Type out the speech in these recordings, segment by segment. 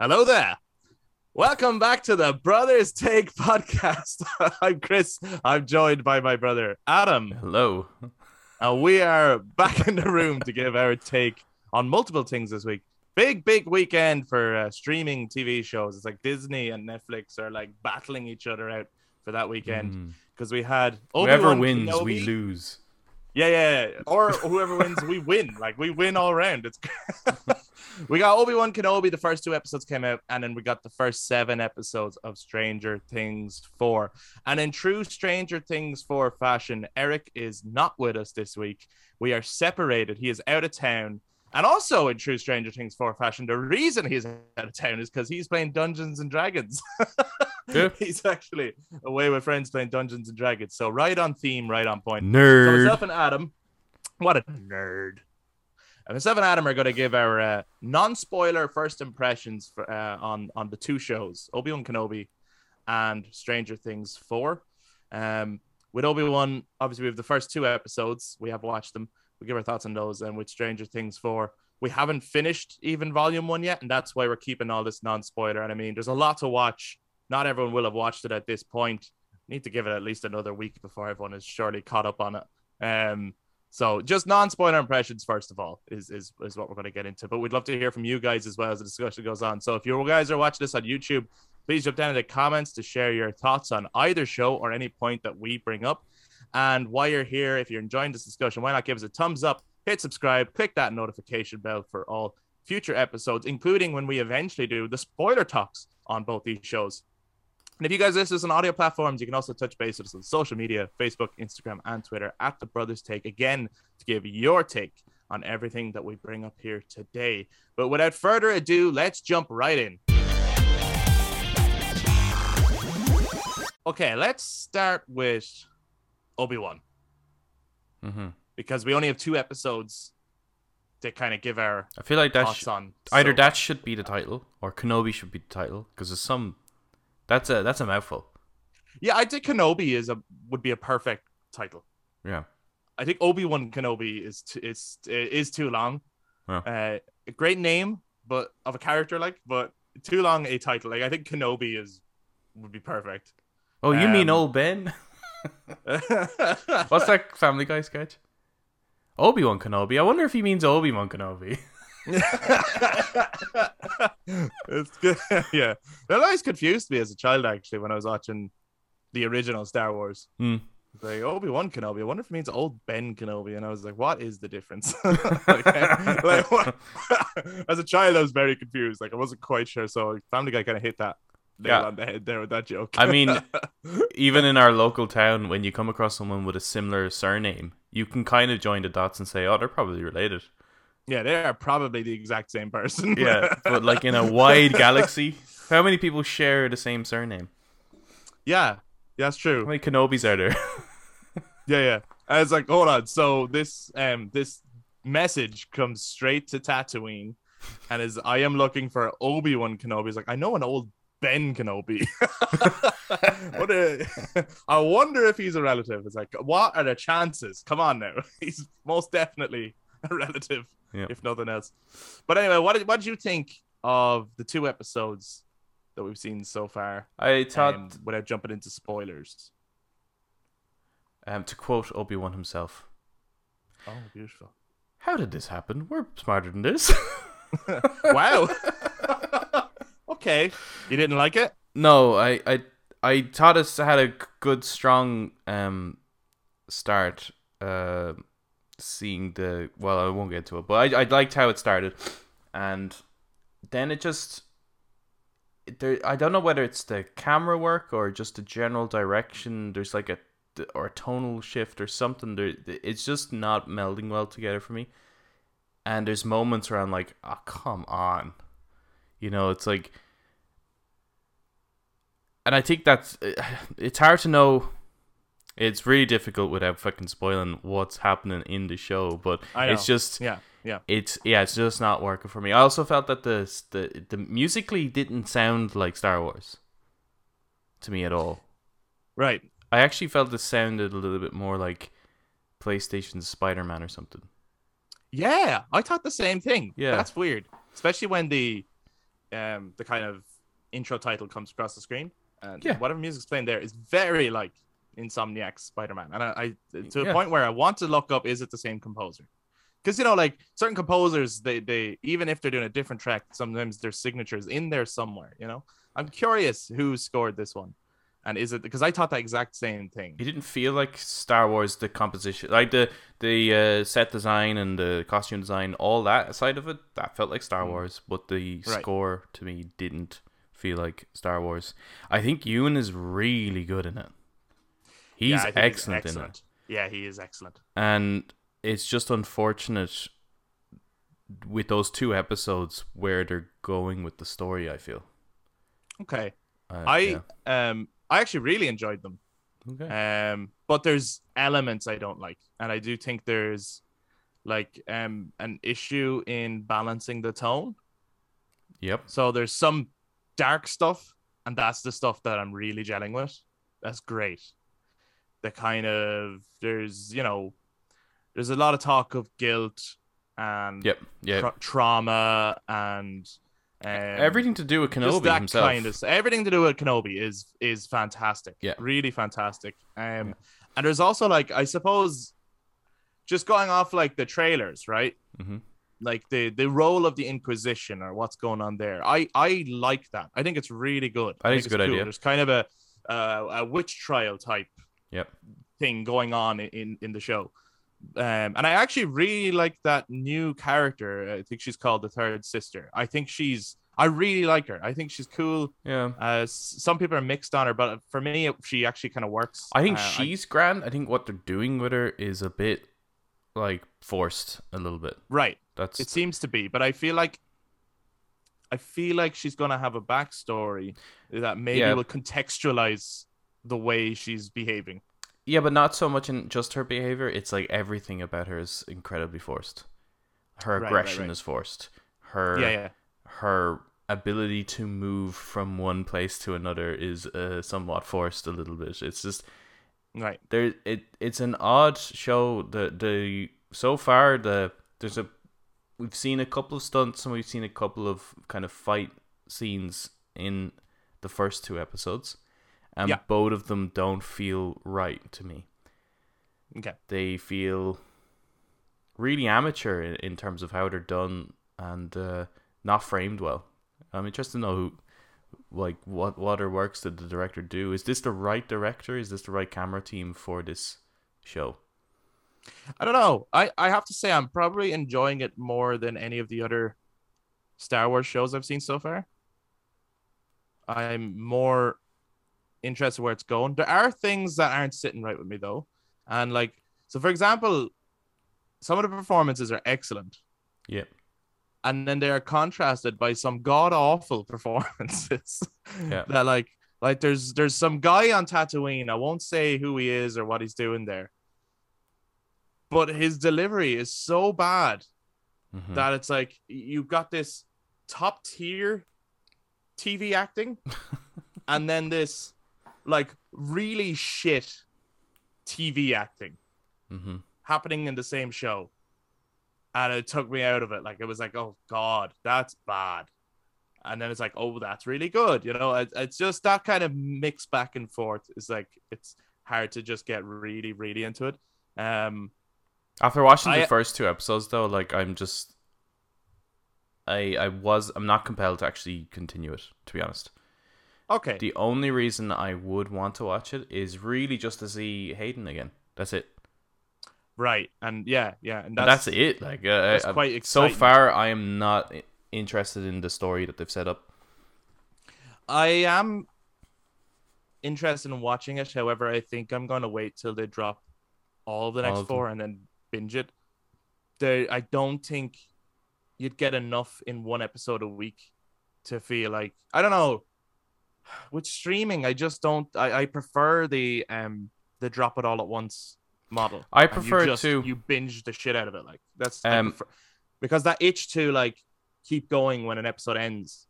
Hello there. Welcome back to the Brothers Take podcast. I'm Kris. I'm joined by my brother Adam. Hello. And we are back in the room to give our take on multiple things this week. Big, big weekend for uh, streaming TV shows. It's like Disney and Netflix are like battling each other out for that weekend because we had Whoever Obi-Wan wins, Kenobi. we lose. Yeah, yeah, yeah. Or whoever wins, we win. Like we win all around. It's we got Obi Wan Kenobi. The first two episodes came out, and then we got the first seven episodes of Stranger Things four. And in true Stranger Things four fashion, Eric is not with us this week. We are separated. He is out of town. And also in true Stranger Things 4 fashion, the reason he's out of town is because he's playing Dungeons and Dragons. Yeah. he's actually away with friends playing Dungeons and Dragons. So right on theme, right on point. Nerd. So myself and Adam, what a nerd. And myself and Adam are going to give our uh, non-spoiler first impressions for, uh, on on the two shows, Obi Wan Kenobi and Stranger Things Four. Um, with Obi Wan, obviously we have the first two episodes. We have watched them. We give our thoughts on those. And with Stranger Things Four, we haven't finished even Volume One yet, and that's why we're keeping all this non-spoiler. And I mean, there's a lot to watch. Not everyone will have watched it at this point. Need to give it at least another week before everyone is surely caught up on it. Um, so just non-spoiler impressions first of all is, is is what we're going to get into. But we'd love to hear from you guys as well as the discussion goes on. So if you guys are watching this on YouTube, please jump down in the comments to share your thoughts on either show or any point that we bring up. And while you're here, if you're enjoying this discussion, why not give us a thumbs up, hit subscribe, click that notification bell for all future episodes, including when we eventually do the spoiler talks on both these shows. And if you guys listen on audio platforms, you can also touch base with us on social media Facebook, Instagram, and Twitter at The Brothers Take again to give your take on everything that we bring up here today. But without further ado, let's jump right in. Okay, let's start with Obi Wan hmm because we only have two episodes to kind of give our I feel like that sh- on. either So- that should be the title or Kenobi should be the title because there's some. That's a that's a mouthful. yeah, I think Kenobi is a would be a perfect title. Yeah. I think Obi Wan Kenobi is t- is is too long. Yeah. Uh, a great name, but of a character like, but too long a title. Like I think Kenobi is would be perfect. Oh, you mean Um, old Ben? What's that Family Guy sketch? Obi Wan Kenobi. I wonder if he means Obi Wan Kenobi. it's good. yeah, that always confused me as a child. Actually, when I was watching the original Star Wars. Hmm. It's like Obi Wan Kenobi. I wonder if it means old Ben Kenobi. And I was like, what is the difference? like, like, as a child, I was very confused. Like I wasn't quite sure. So Family Guy kind of hit that nail Yeah. on the head there with that joke. I mean, Even in our local town, when you come across someone with a similar surname, you can kind of join the dots and say, "Oh, they're probably related." yeah, they are probably the exact same person. Yeah, but like in a wide galaxy, how many people share the same surname? yeah, that's true. How many Kenobis are there? Yeah, yeah. I was like, hold on. So this um this message comes straight to Tatooine, and is I am looking for Obi Wan Kenobi. He's like, I know an old Ben Kenobi. what a, I wonder if he's a relative. It's like, what are the chances? Come on now. He's most definitely a relative, Yeah. if nothing else. But anyway, what did, what did you think of the two episodes that we've seen so far? I thought, um, without jumping into spoilers. um, to quote Obi Wan himself, Oh, beautiful. "How did this happen? We're smarter than this." wow. Okay. You didn't like it? No, I, I, I thought it had a good, strong um start. Uh, seeing the well, I won't get into it, but I, I liked how it started, and then it just there. I don't know whether it's the camera work or just the general direction. There's like a or a tonal shift or something. There, it's just not melding well together for me. And there's moments where I'm like, oh come on, you know, it's like and I think that's it's hard to know. It's really difficult without fucking spoiling what's happening in the show, but it's just Yeah, yeah. it's yeah, it's just not working for me. I also felt that the the the musically didn't sound like Star Wars to me at all. Right. I actually felt it sounded a little bit more like PlayStation's Spider Man or something. Yeah, I thought the same thing. Yeah. That's weird. Especially when the um the kind of intro title comes across the screen, and Yeah. whatever music's playing there is very like Insomniac's Spider-Man, and I, I to a Yeah. point where I want to look up is it the same composer? Because you know, like certain composers, they they even if they're doing a different track, sometimes their signatures in there somewhere. You know, I'm curious who scored this one, and is it because I thought that exact same thing. It didn't feel like Star Wars the composition, like the the uh, set design and the costume design, all that side of it. That felt like Star Mm. Wars, but the Right. score to me didn't feel like Star Wars. I think Ewan is really good in it. He's Yeah, I think excellent, in it. Yeah, he is excellent. and it's just unfortunate with those two episodes where they're going with the story. I feel. Okay, Uh, I yeah. um I actually really enjoyed them. okay. Um, but there's elements I don't like, and I do think there's like um an issue in balancing the tone. yep. So there's some dark stuff, and that's the stuff that I'm really gelling with. That's great. The kind of there's you know there's a lot of talk of guilt and Yep. Yeah. tra- trauma and um, Everything to do with just Kenobi that himself. kind of everything to do with Kenobi is is fantastic. Yeah. really fantastic. Um, Yeah. and there's also like I suppose, just going off like the trailers, right? hmm Like the the role of the Inquisition or what's going on there. I I like that. I think it's really good. I think it's a good idea. There's kind of a uh, a witch trial type Yep. thing going on in in the show. Um, and I actually really like that new character. I think she's called the third sister. I think she's. I really like her. I think she's cool. Yeah. Uh, some people are mixed on her, but for me, she actually kind of works. I think Uh, she's grand. I think what they're doing with her is a bit like forced a little bit. right. That's It seems to be, but I feel like. I feel like she's gonna have a backstory that maybe Yeah. will contextualize the way she's behaving. yeah, but not so much in just her behavior. It's like everything about her is incredibly forced. Her Right, right, aggression right. is forced. Her Yeah, yeah. her ability to move from one place to another is uh, somewhat forced a little bit. It's just Right. there it it's an odd show the the so far the there's a we've seen a couple of stunts and we've seen a couple of kind of fight scenes in the first two episodes and Yeah. both of them don't feel right to me Okay. they feel really amateur in, in terms of how they're done and uh, not framed well i'm interested to know who like what what or works did the director do is this the right director is this the right camera team for this show I don't know. I, I have to say I'm probably enjoying it more than any of the other Star Wars shows I've seen so far. I'm more interested where it's going. There are things that aren't sitting right with me though. And like so for example, some of the performances are excellent. yeah And then they are contrasted by some god awful performances. Yeah. that like like there's there's some guy on Tatooine. I won't say who he is or what he's doing there. But his delivery is so bad Mhm. that it's like you've got this top tier TV acting and then this like really shit TV acting Mhm. happening in the same show. And it took me out of it. Like it was like, oh God, that's bad. And then it's like, oh, that's really good. You know, it, it's just that kind of mix back and forth. It's like it's hard to just get really, really into it. Um, after watching the first two episodes though like i'm just i i was i'm not compelled to actually continue it to be honest okay. the only reason i would want to watch it is really just to see hayden again that's it right. And yeah, yeah. And And that's, that's, it. Like uh, that's quite so far, I am not interested in the story that they've set up. I am interested in watching it. However, I think I'm going to wait till they drop all of the next them. four and then binge it. There, I don't think you'd get enough in one episode a week to feel like I don't know. With streaming, I just don't. I, I prefer the um the drop it all at once model. I And you prefer just- to. You binge the shit out of it. Like that's Um, prefer- because that itch to like keep going when an episode ends.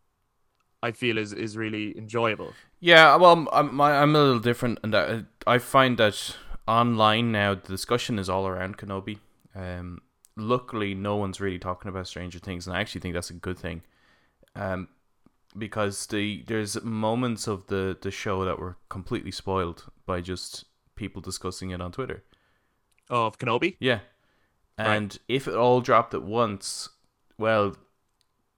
I feel is is really enjoyable. Yeah, well, I'm I'm, I'm a little different, and I find that online now the discussion is all around Kenobi. Um, luckily, no one's really talking about Stranger Things, and I actually think that's a good thing. Um, because the there's moments of the the show that were completely spoiled by just people discussing it on Twitter. Of Kenobi. Yeah. Right. And if it all dropped at once, well,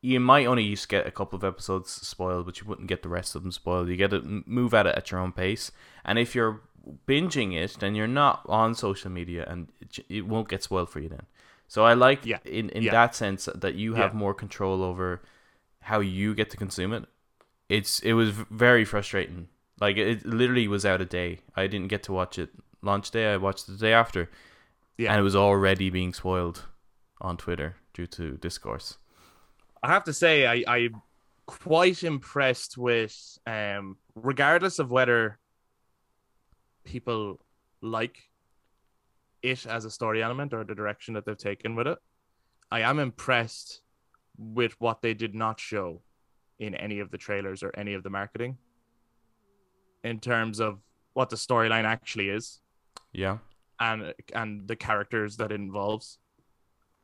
you might only just get a couple of episodes spoiled, but you wouldn't get the rest of them spoiled. You get to move at it at your own pace. And if you're binging it, then you're not on social media and it, won't get spoiled for you then. So I like Yeah. in, in Yeah. that sense that you have Yeah. more control over how you get to consume it. It's it was very frustrating. Like it literally was out a day. I didn't get to watch it launch day. I watched it the day after. Yeah. And it was already being spoiled on Twitter due to discourse. I have to say, I, I'm quite impressed with, um, regardless of whether people like it as a story element or the direction that they've taken with it. I am impressed with what they did not show in any of the trailers or any of the marketing in terms of what the storyline actually is Yeah. and and the characters that it involves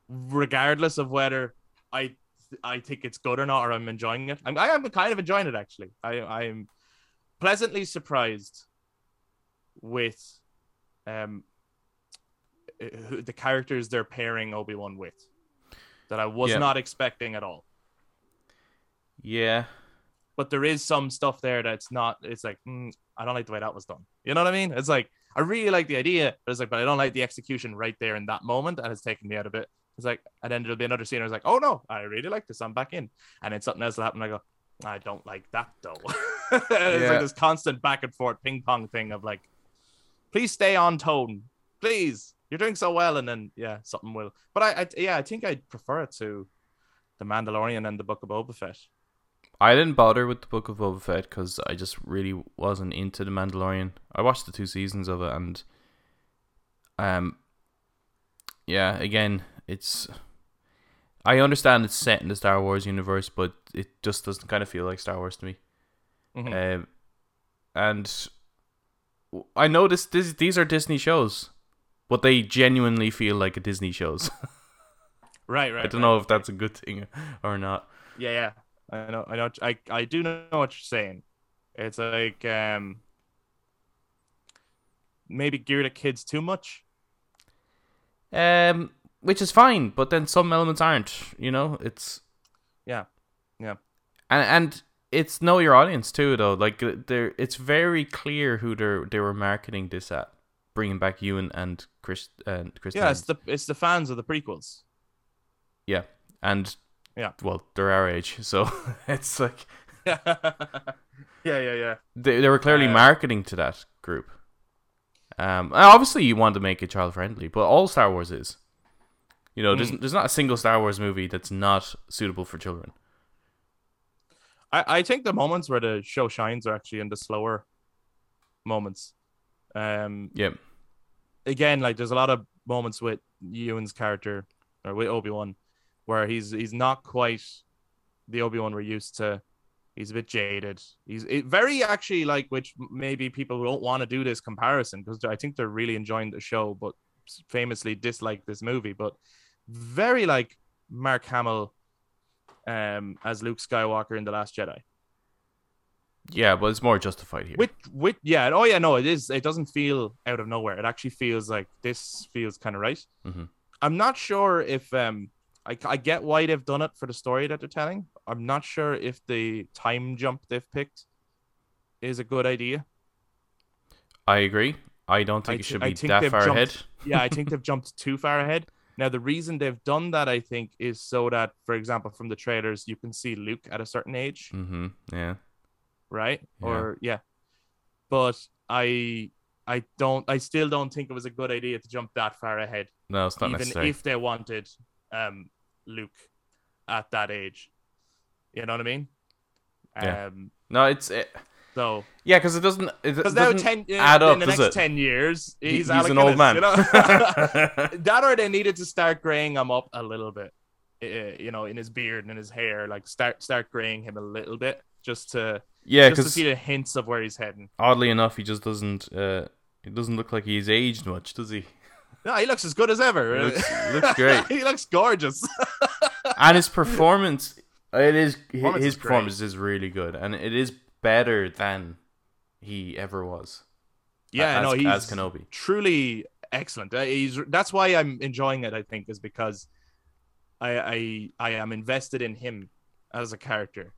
regardless of whether i i think it's good or not or i'm enjoying it i'm i am kind of enjoying it actually i i'm pleasantly surprised with um the characters they're pairing obi-wan with that i was Yeah. not expecting at all Yeah. but there is some stuff there that's not it's like mm, i don't like the way that was done you know what i mean it's like i really like the idea but it's like but i don't like the execution right there in that moment and it's taken me out a bit it's like and then there'll be another scene I was like oh no i really like this i'm back in. And then something else will happen i go i don't like that though. It's Yeah. like this constant back and forth ping pong thing of like please stay on tone please you're doing so well. And then yeah something will but i, I yeah i think i'd prefer it to the mandalorian and the book of boba fett I didn't bother with the Book of Boba Fett because I just really wasn't into the Mandalorian. I watched the two seasons of it, and um, yeah, again, it's. I understand it's set in the Star Wars universe, but it just doesn't kind of feel like Star Wars to me. Mhm. Um, and I know this, this these are Disney shows, but they genuinely feel like a Disney shows. right right I don't right. know if that's a good thing or not. Yeah, yeah. I know. I know. I I do know what you're saying. It's like um maybe geared at kids too much. Um, which is fine, but then some elements aren't. You know, it's Yeah, yeah. and and it's know your audience too, though. Like they're it's very clear who they they were marketing this at, bringing back Ewan and Chris and Chris. Yeah, it's the it's the fans of the prequels. yeah, and Yeah. well, they're our age, so it's like yeah, yeah, yeah. they they were clearly Uh, marketing to that group. Um, obviously you want to make it child friendly, but all Star Wars is. You know, there's Mm. there's not a single Star Wars movie that's not suitable for children. I I think the moments where the show shines are actually in the slower moments. Um, Yeah, again, like there's a lot of moments with Ewan's character or with Obi Wan where he's he's not quite the Obi Wan we're used to. He's a bit jaded. He's it, very actually like which maybe people don't want to do this comparison because I think they're really enjoying the show, but famously dislike this movie. But very like Mark Hamill um as Luke Skywalker in the Last Jedi. yeah, but it's more justified here. With with yeah, oh yeah, no, it is. It doesn't feel out of nowhere. It actually feels like this feels kind of right. Mhm. I'm not sure if um I I get why they've done it for the story that they're telling. I'm not sure if the time jump they've picked is a good idea. I agree. I don't think I it should be that far jumped- ahead. Yeah, I think they've jumped too far ahead. Now the reason they've done that, I think, is so that, for example, from the trailers, you can see Luke at a certain age. Mm-hmm. Yeah. right? Yeah. Or yeah. But I I don't I still don't think it was a good idea to jump that far ahead. No, it's not even necessary. if they wanted um Luke at that age. You know what I mean? Yeah. Um No, it's it, so yeah, because it doesn't. It because now ten add in the next it? ten years He- he's, he's an old man. You know? that or they needed to start graying him up a little bit. uh, You know, in his beard and in his hair, like start start graying him a little bit, just to yeah, just to see the hints of where he's heading. oddly enough, he just doesn't. Uh, he doesn't look like he's aged much, does he? No, he looks as good as ever. He looks- looks great. he looks gorgeous. and his performance It is Performance his is great. performance is really good, and it is better than he ever was. Yeah, as, no, he's as Kenobi. truly excellent. Uh, He's that's why I'm enjoying it. I think is because I I I am invested in him as a character,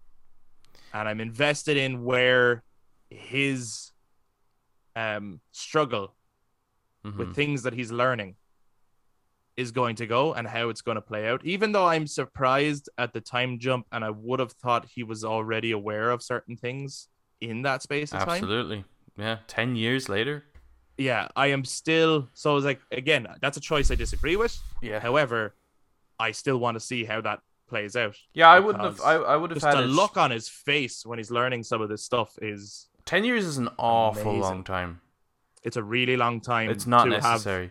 and I'm invested in where his um struggle Mhm. with things that he's learning is going to go and how it's going to play out. Even though I'm surprised at the time jump, and I would have thought he was already aware of certain things in that space of time. Absolutely, yeah. Ten years later, Yeah, I am still. So I was like again, that's a choice I disagree with. yeah, However, I still want to see how that plays out. yeah. I wouldn't have. I, I would have Just had the it- look on his face when he's learning some of this stuff is Ten years is an awful Amazing. long time. It's a really long time. It's not to have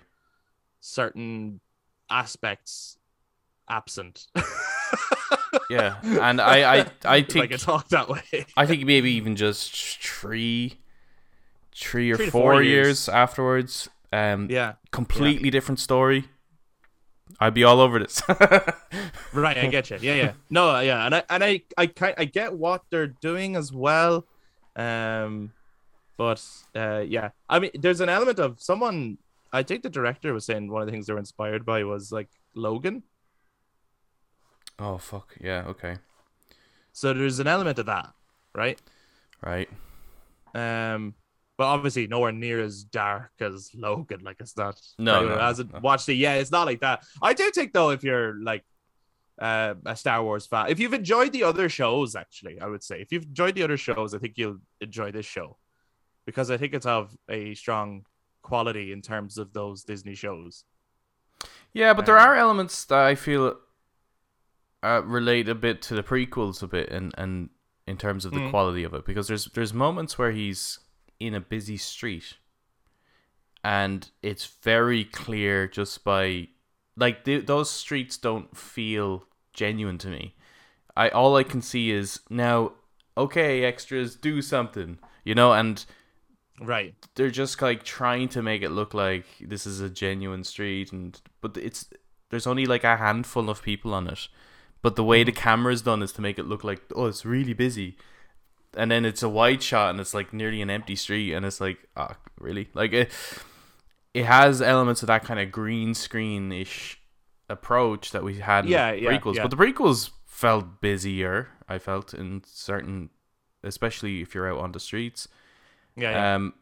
certain aspects absent. Yeah, and I, I, I if I think can talk that way. I think maybe even just three, three or Three four, four years. years. afterwards. Um, yeah, completely different story. I'd be all over this. right. I get you. Yeah, yeah. No, yeah, and I and I I kind I get what they're doing as well. Um, but uh, yeah, I mean, there's an element of someone. I think the director was saying one of the things they were inspired by was like Logan. oh fuck yeah. Okay. So there's an element of that, right? Right. Um, but obviously nowhere near as dark as Logan. Like it's not. No, for anyone who no, hasn't no. watched it. Yeah, it's not like that. I do think though, if you're like uh, a Star Wars fan, if you've enjoyed the other shows, actually, I would say if you've enjoyed the other shows, I think you'll enjoy this show because I think it's of a strong quality in terms of those Disney shows. Yeah, but there Um, are elements that I feel uh, relate a bit to the prequels a bit, and and in terms of the Mm. quality of it, because there's there's moments where he's in a busy street, and it's very clear just by like th- those streets don't feel genuine to me. I all I can see is now, okay, extras do something, you know, and Right. they're just like trying to make it look like this is a genuine street and but it's there's only like a handful of people on it. But the way the camera's done is to make it look like oh it's really busy. And then it's a wide shot and it's like nearly an empty street and it's like ah really? Like it it has elements of that kind of green screen ish approach that we had in Yeah, the yeah, prequels yeah. but the prequels felt busier i felt in certain especially if you're out on the streets Yeah. yeah. um,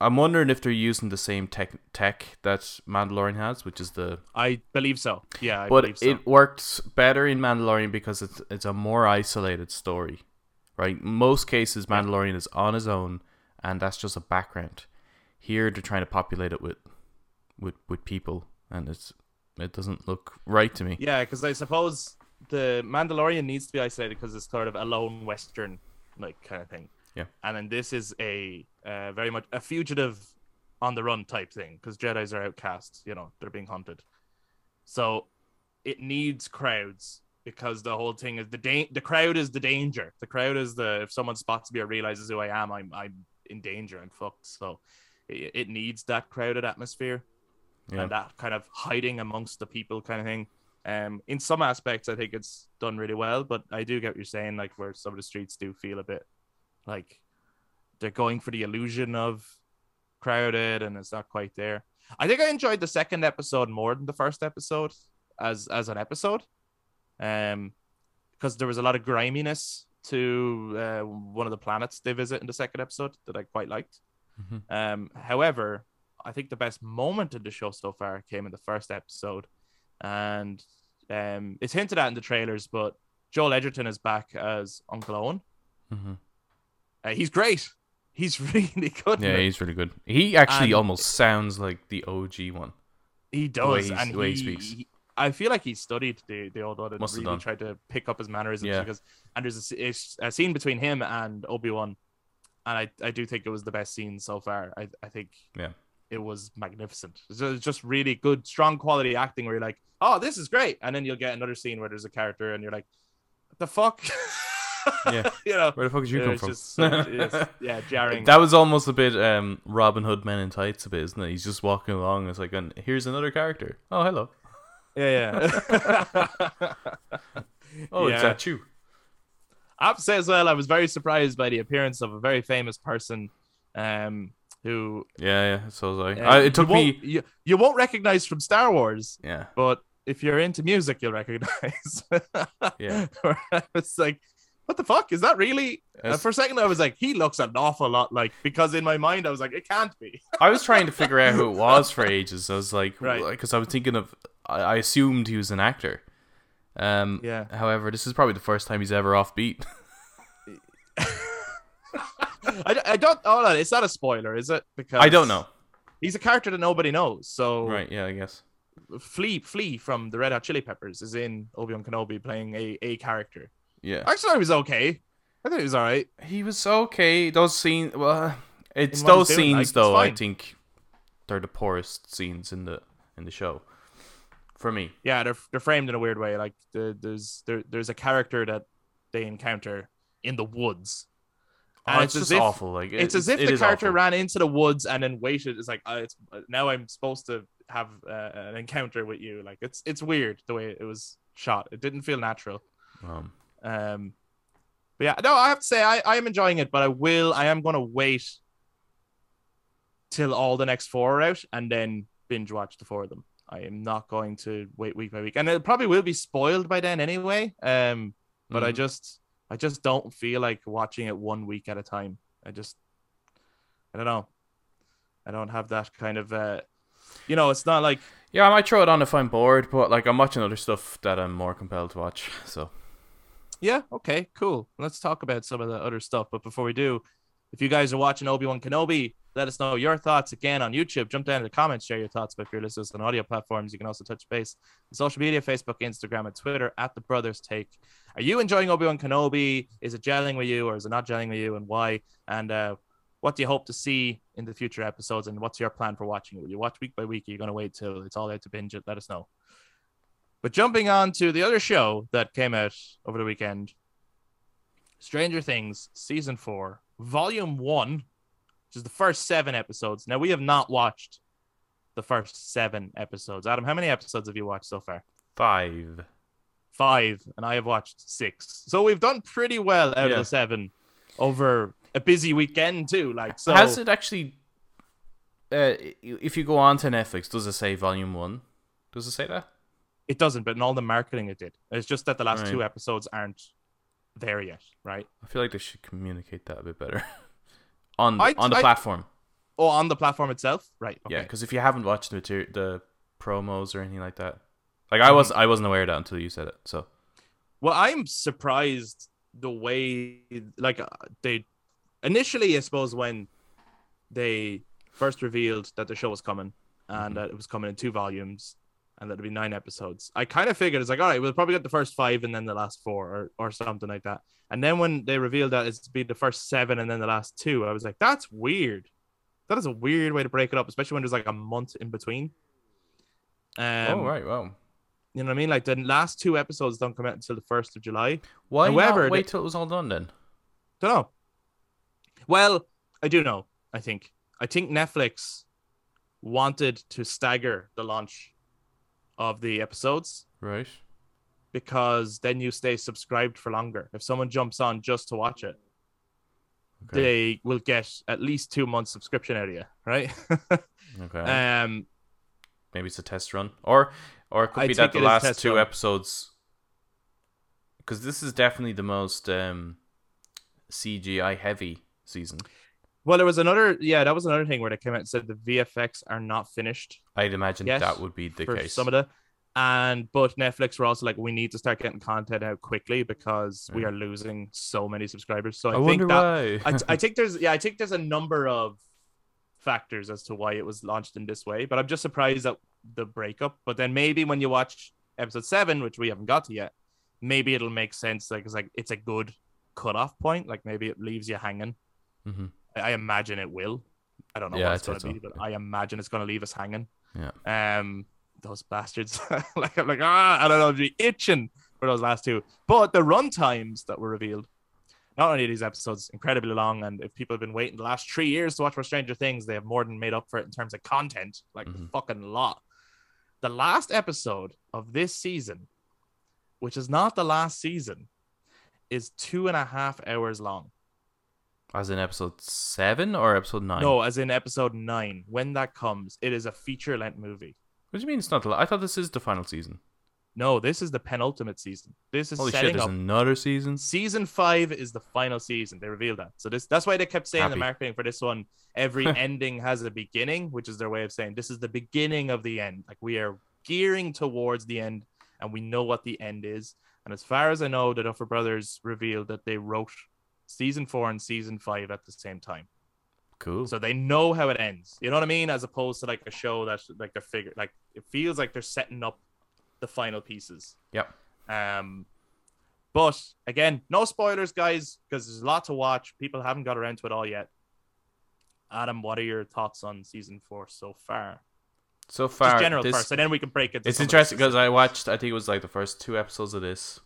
I'm wondering if they're using the same tech tech that Mandalorian has, which is the. I believe so. Yeah, I but believe so. it works better in Mandalorian because it's it's a more isolated story, right? Most cases, Mandalorian is on his own, and that's just a background. Here, they're trying to populate it with, with with people, and it's it doesn't look right to me. Yeah, because I suppose the Mandalorian needs to be isolated because it's sort of a lone Western like kind of thing. Yeah. And then this is a uh, very much a fugitive on the run type thing because Jedi's are outcasts, you know, they're being hunted. So it needs crowds because the whole thing is the da- the crowd is the danger. The crowd is the if someone spots me or realizes who I am, I'm I'm in danger. I'm fucked. So it, it needs that crowded atmosphere Yeah. and that kind of hiding amongst the people kind of thing. Um, in some aspects, I think it's done really well, but I do get what you're saying, like where some of the streets do feel a bit like they're going for the illusion of crowded, and it's not quite there. I think I enjoyed the second episode more than the first episode as as an episode, um, because there was a lot of griminess to uh, one of the planets they visit in the second episode that I quite liked. Mhm. Um, however, I think the best moment in the show so far came in the first episode, and um, it's hinted at in the trailers, but Joel Edgerton is back as Uncle Owen. Mhm. Uh, he's great. He's really good. Yeah, he's really good. He actually And- almost sounds like the OG one. he does, he's- and the way he he, speaks. he- I feel like he studied the the old one and Must really tried to pick up his mannerisms Yeah. because and there's a, a scene between him and Obi Wan, and I I do think it was the best scene so far. I I think Yeah. it was magnificent. It's just really good, strong quality acting where you're like, oh, this is great, and then you'll get another scene where there's a character and you're like, the fuck, Yeah. you know. Where the fuck did you come from? just so- yeah, jarring. That was almost a bit um, Robin Hood Men in Tights, a bit, isn't it? He's just walking along. It's like, and here's another character. Oh, hello. yeah, yeah. Oh, it's Yeah. that you. I have to say as well, I was very surprised by the appearance of a very famous person, um, who Yeah, yeah. So was I. uh, I it took you me. you, you won't recognize from Star Wars, Yeah, but if you're into music, you'll recognize. Yeah. it's like, what the fuck? Is that really? Uh, for a second, I was like, he looks an awful lot like, because in my mind, I was like, it can't be. I was trying to figure out who it was for ages. I was like, Right. because I was thinking of. I, assumed he was an actor. Um. Yeah. However, this is probably the first time he's ever off beat. I, I don't, hold on, it's not a spoiler, is it? Because I don't know. He's a character that nobody knows. So Right? Yeah, I guess. Flea, Flea from the Red Hot Chili Peppers is in Obi Wan Kenobi playing a, a character. Yeah. I actually thought he was okay. I think he was all right. He was okay. Those scenes, well, it's In what those he's doing, like, scenes it's though. I fine. think they're the poorest scenes in the in the show, for me. Yeah, they're they're framed in a weird way. Like the, there's there, there's a character that they encounter in the woods. Oh, And it's, as just if- awful. Like It's it- as if it the is character awful. ran into the woods and then waited. It's like uh, it's now I'm supposed to have uh, an encounter with you. Like it's it's weird the way it was shot. It didn't feel natural. Um, Um, but yeah, no, I have to say I, I am enjoying it, but I will I am gonna wait till all the next four are out and then binge watch the four of them. I am not going to wait week by week, and it probably will be spoiled by then anyway. Um, but I mhm. just I just don't feel like watching it one week at a time. I just I don't know. I don't have that kind of uh, you know, it's not like yeah, I might throw it on if I'm bored, but like I'm watching other stuff that I'm more compelled to watch. So Yeah, okay, cool. Let's talk about some of the other stuff. But before we do, if you guys are watching Obi Wan Kenobi, let us know your thoughts again on YouTube. Jump down in the comments, share your thoughts. But if you're listening on audio platforms, you can also touch base on social media Facebook, Instagram, and Twitter at The Brothers Take. Are you enjoying Obi Wan Kenobi? Is it gelling with you or is it not gelling with you and why? And uh, what do you hope to see in the future episodes? And what's your plan for watching it? Will you watch week by week? Are you going to wait till it's all out to binge it? Let us know. But jumping on to the other show that came out over the weekend, Stranger Things season four, volume one, which is the first seven episodes. Now we have not watched the first seven episodes. Adam, how many episodes have you watched so far? five. Five, and I have watched six. So we've done pretty well out Yeah. of the seven over a busy weekend too. Like so, Has it actually? Uh, if you go on to Netflix, does it say Volume One? Does it say that? It doesn't, but in all the marketing it did. It's just that the last Right. two episodes aren't there yet, right? I feel like they should communicate that a bit better on the, I- on the I- platform. Oh, on the platform itself, right? Yeah, because if you haven't watched the mater- the promos or anything like that, like I was I wasn't aware of that until you said it. So Well, I'm surprised the way like uh, they initially, I suppose, when they first revealed that the show was coming and that it was coming in two volumes and it'd be nine episodes. I kind of figured it's like, all right, we'll probably get the first five and then the last four or, or something like that. And then when they revealed that it's be the first seven and then the last two, I was like, that's weird. That is a weird way to break it up, especially when there's like a month in between. Um, oh right, wow. You know what I mean? Like the last two episodes don't come out until the first of July. Why However, not wait till it was all done then? Don't know. Well, I do know. I think. I think Netflix wanted to stagger the launch of the episodes Right. because then you stay subscribed for longer. If someone jumps on just to watch it, Okay. they will get at least two months subscription out of you, right? okay. um, Maybe it's a test run, or or it could I be that the last two run. episodes, because this is definitely the most um, CGI heavy season. Well, there was another. Yeah, that was another thing where they came out and said the VFX are not finished. I'd imagine Yes, that would be the for case. some of the and but Netflix were also like we need to start getting content out quickly because we are losing so many subscribers. So I, I, think that. I, I think there's yeah I think there's a number of factors as to why it was launched in this way, but I'm just surprised at the breakup. But then maybe when you watch episode seven, which we haven't got to yet, maybe it'll make sense. Like it's like it's a good cutoff point. Like maybe it leaves you hanging. Mhm. I, imagine it will. I don't know Yeah, what it's gonna say be, but I imagine it's gonna leave us hanging. Yeah. Um, those bastards. like I'm like ah, I don't know, I'd be itching for those last two. But the run times that were revealed, not only are these episodes incredibly long, and if people have been waiting the last three years to watch more Stranger Things, they have more than made up for it in terms of content, like a Mhm. fucking lot. The last episode of this season, which is not the last season, is two and a half hours long. As in episode seven or episode nine? No, as in episode nine. When that comes, it is a feature length movie. What do you mean it's not? The, I thought this is the final season. No, this is the penultimate season. This is Holy shit! There's up. another season. Season five is the final season. They revealed that. So this that's why they kept saying in the marketing for this one, every ending has a beginning, which is their way of saying this is the beginning of the end. Like we are gearing towards the end and we know what the end is. And as far as I know, the Duffer Brothers revealed that they wrote season four and season five at the same time. Cool. So they know how it ends. You know what I mean? As opposed to like a show that's like they're figure like it feels like they're setting up the final pieces. Yep. Um but again, no spoilers, guys, because there's a lot to watch. People haven't got around to it all yet. Adam, what are your thoughts on season four so far? so far, Just general this, first, and then we can break it. it's interesting because I watched. I think it was like the first two episodes of this.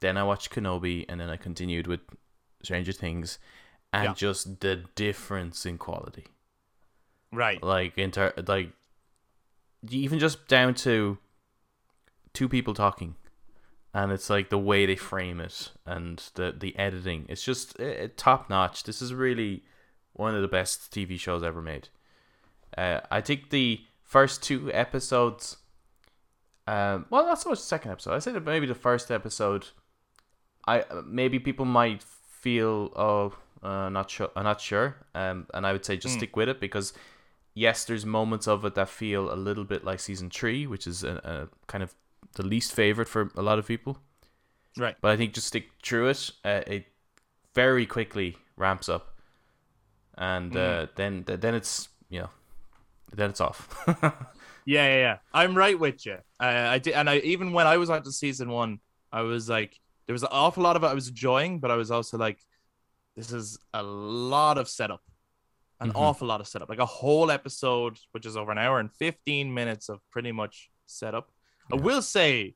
Then I watched Kenobi, and then I continued with Stranger Things, and Yeah. just the difference in quality. right. like inter like even just down to two people talking and it's like the way they frame it and the the editing it's just uh, top notch this is really one of the best tv shows ever made uh, i think the first two episodes um well not so much the second episode i say that maybe the first episode i maybe people might feel oh uh, not sure i'm not sure um and i would say just Mm. stick with it because yes, there's moments of it that feel a little bit like season three, which is a, a kind of the least favorite for a lot of people. Right. But I think just stick through it. Uh, it very quickly ramps up, and uh, then then it's you know then it's off. Yeah, yeah, yeah. I'm right with you. Uh, I did, and I even when I was on to season one, I was like, there was an awful lot of it I was enjoying, but I was also like, this is a lot of setup, an Mhm. awful lot of setup, like a whole episode, which is over an hour and 15 minutes of pretty much setup. I will say,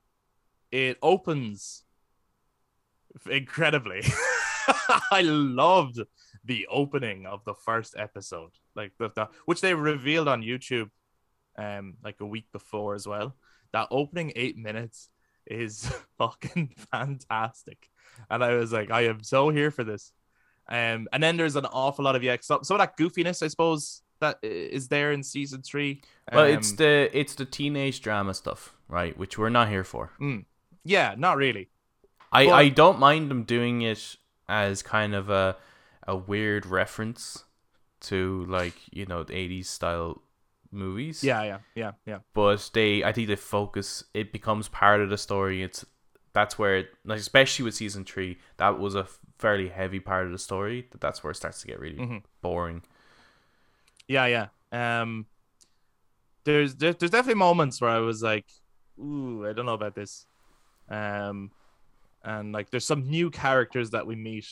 it opens incredibly. I loved the opening of the first episode, like the, the which they revealed on YouTube, um, like a week before as well. That opening eight minutes is fucking fantastic, and I was like, I am so here for this. Um, and then there's an awful lot of yeah, some, some of that goofiness, I suppose, that is there in season three. well, it's Um, the it's the teenage drama stuff, right? Which we're not here for. yeah, not really. I, But- I don't mind them doing it as kind of a a weird reference to like you know the 80s style movies Yeah, yeah, yeah, yeah. but they i think they focus it becomes part of the story it's that's where it, like especially with season three that was a fairly heavy part of the story that that's where it starts to get really Mhm. boring Yeah, yeah. Um, there's there, there's definitely moments where I was like, "Ooh, I don't know about this," um, and like there's some new characters that we meet,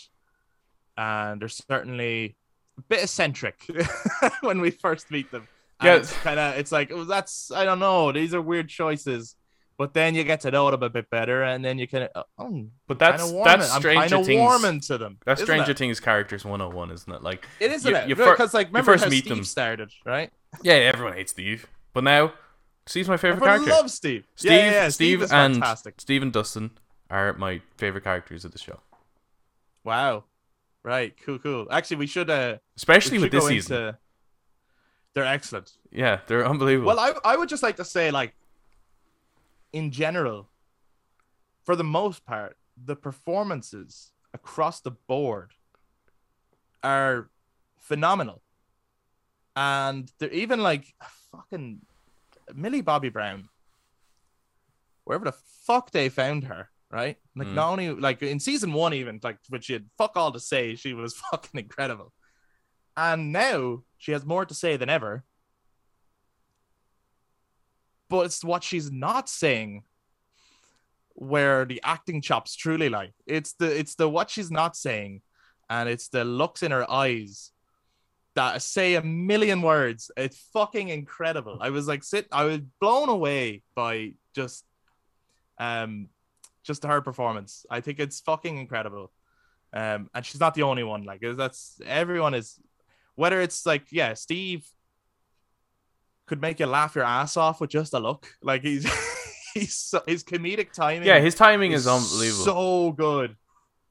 and they're certainly a bit eccentric when we first meet them. Yeah. it's kind of it's like oh, that's I don't know. These are weird choices. But then you get to know them a bit better, and then you can oh, but that's warming. that's I'm stranger of things warming to them. that's stranger it? things characters 101 isn't it like It isn't you- it? Because like remember first how meet Steve them. started, right? yeah everyone hates steve but now steve's my favorite Everyone character loves Steve. Steve, yeah, yeah, yeah. Steve, is and fantastic. Steve and Dustin are my favorite characters of the show, Wow. Right. Cool. Cool. Actually, we should. Uh, especially we with this season. into- They're excellent. Yeah, they're unbelievable. Well, I I would just like to say, like, in general, for the most part, the performances across the board are phenomenal, and they're even like fucking Millie Bobby Brown, wherever the fuck they found her, right? Like Mm. not only like in season one, even like when she had fuck all to say, she was fucking incredible, and now she has more to say than ever. But it's what she's not saying where the acting chops truly lie. It's the it's the what she's not saying, and it's the looks in her eyes that say a million words. It's fucking incredible. I was like sit I was blown away by just um just her performance. I think it's fucking incredible. Um and she's not the only one. Like that's everyone is whether it's like yeah, Steve could make you laugh your ass off with just a look. Like he's he's so, his comedic timing yeah, his timing is unbelievable. so good.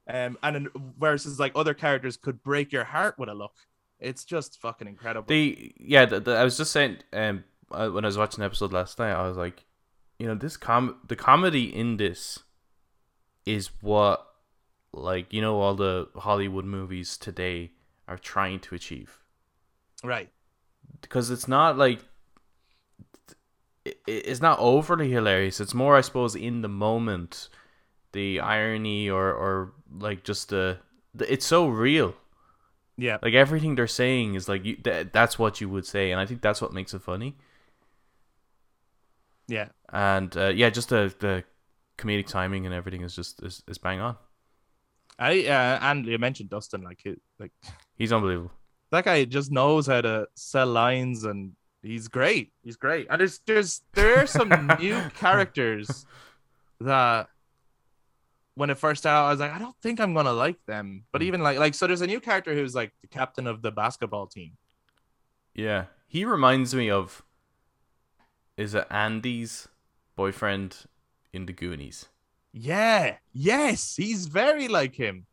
Um, and versus like other characters could break your heart with a look. It's just fucking incredible. The yeah, the, the, I was just saying um when I was watching the episode last night, I was like, you know, this com the comedy in this is what like you know all the Hollywood movies today are trying to achieve right. because it's not like it, it's not overly hilarious. It's more, I suppose, in the moment, the irony or or like just the, the it's so real. Yeah. Like everything they're saying is like you, th- that's what you would say, and I think that's what makes it funny. Yeah. And uh, yeah, just the the comedic timing and everything is just is, is bang on. I uh, and you mentioned Dustin, like he, like He's unbelievable. That guy just knows how to sell lines, and he's great. He's great. And there's there's there are some new characters that when it first out, I was like, I don't think I'm gonna like them. But Mm. even like like so, there's a new character who's like the captain of the basketball team. Yeah, he reminds me of is it Andy's boyfriend in the Goonies? Yeah. Yes, he's very like him.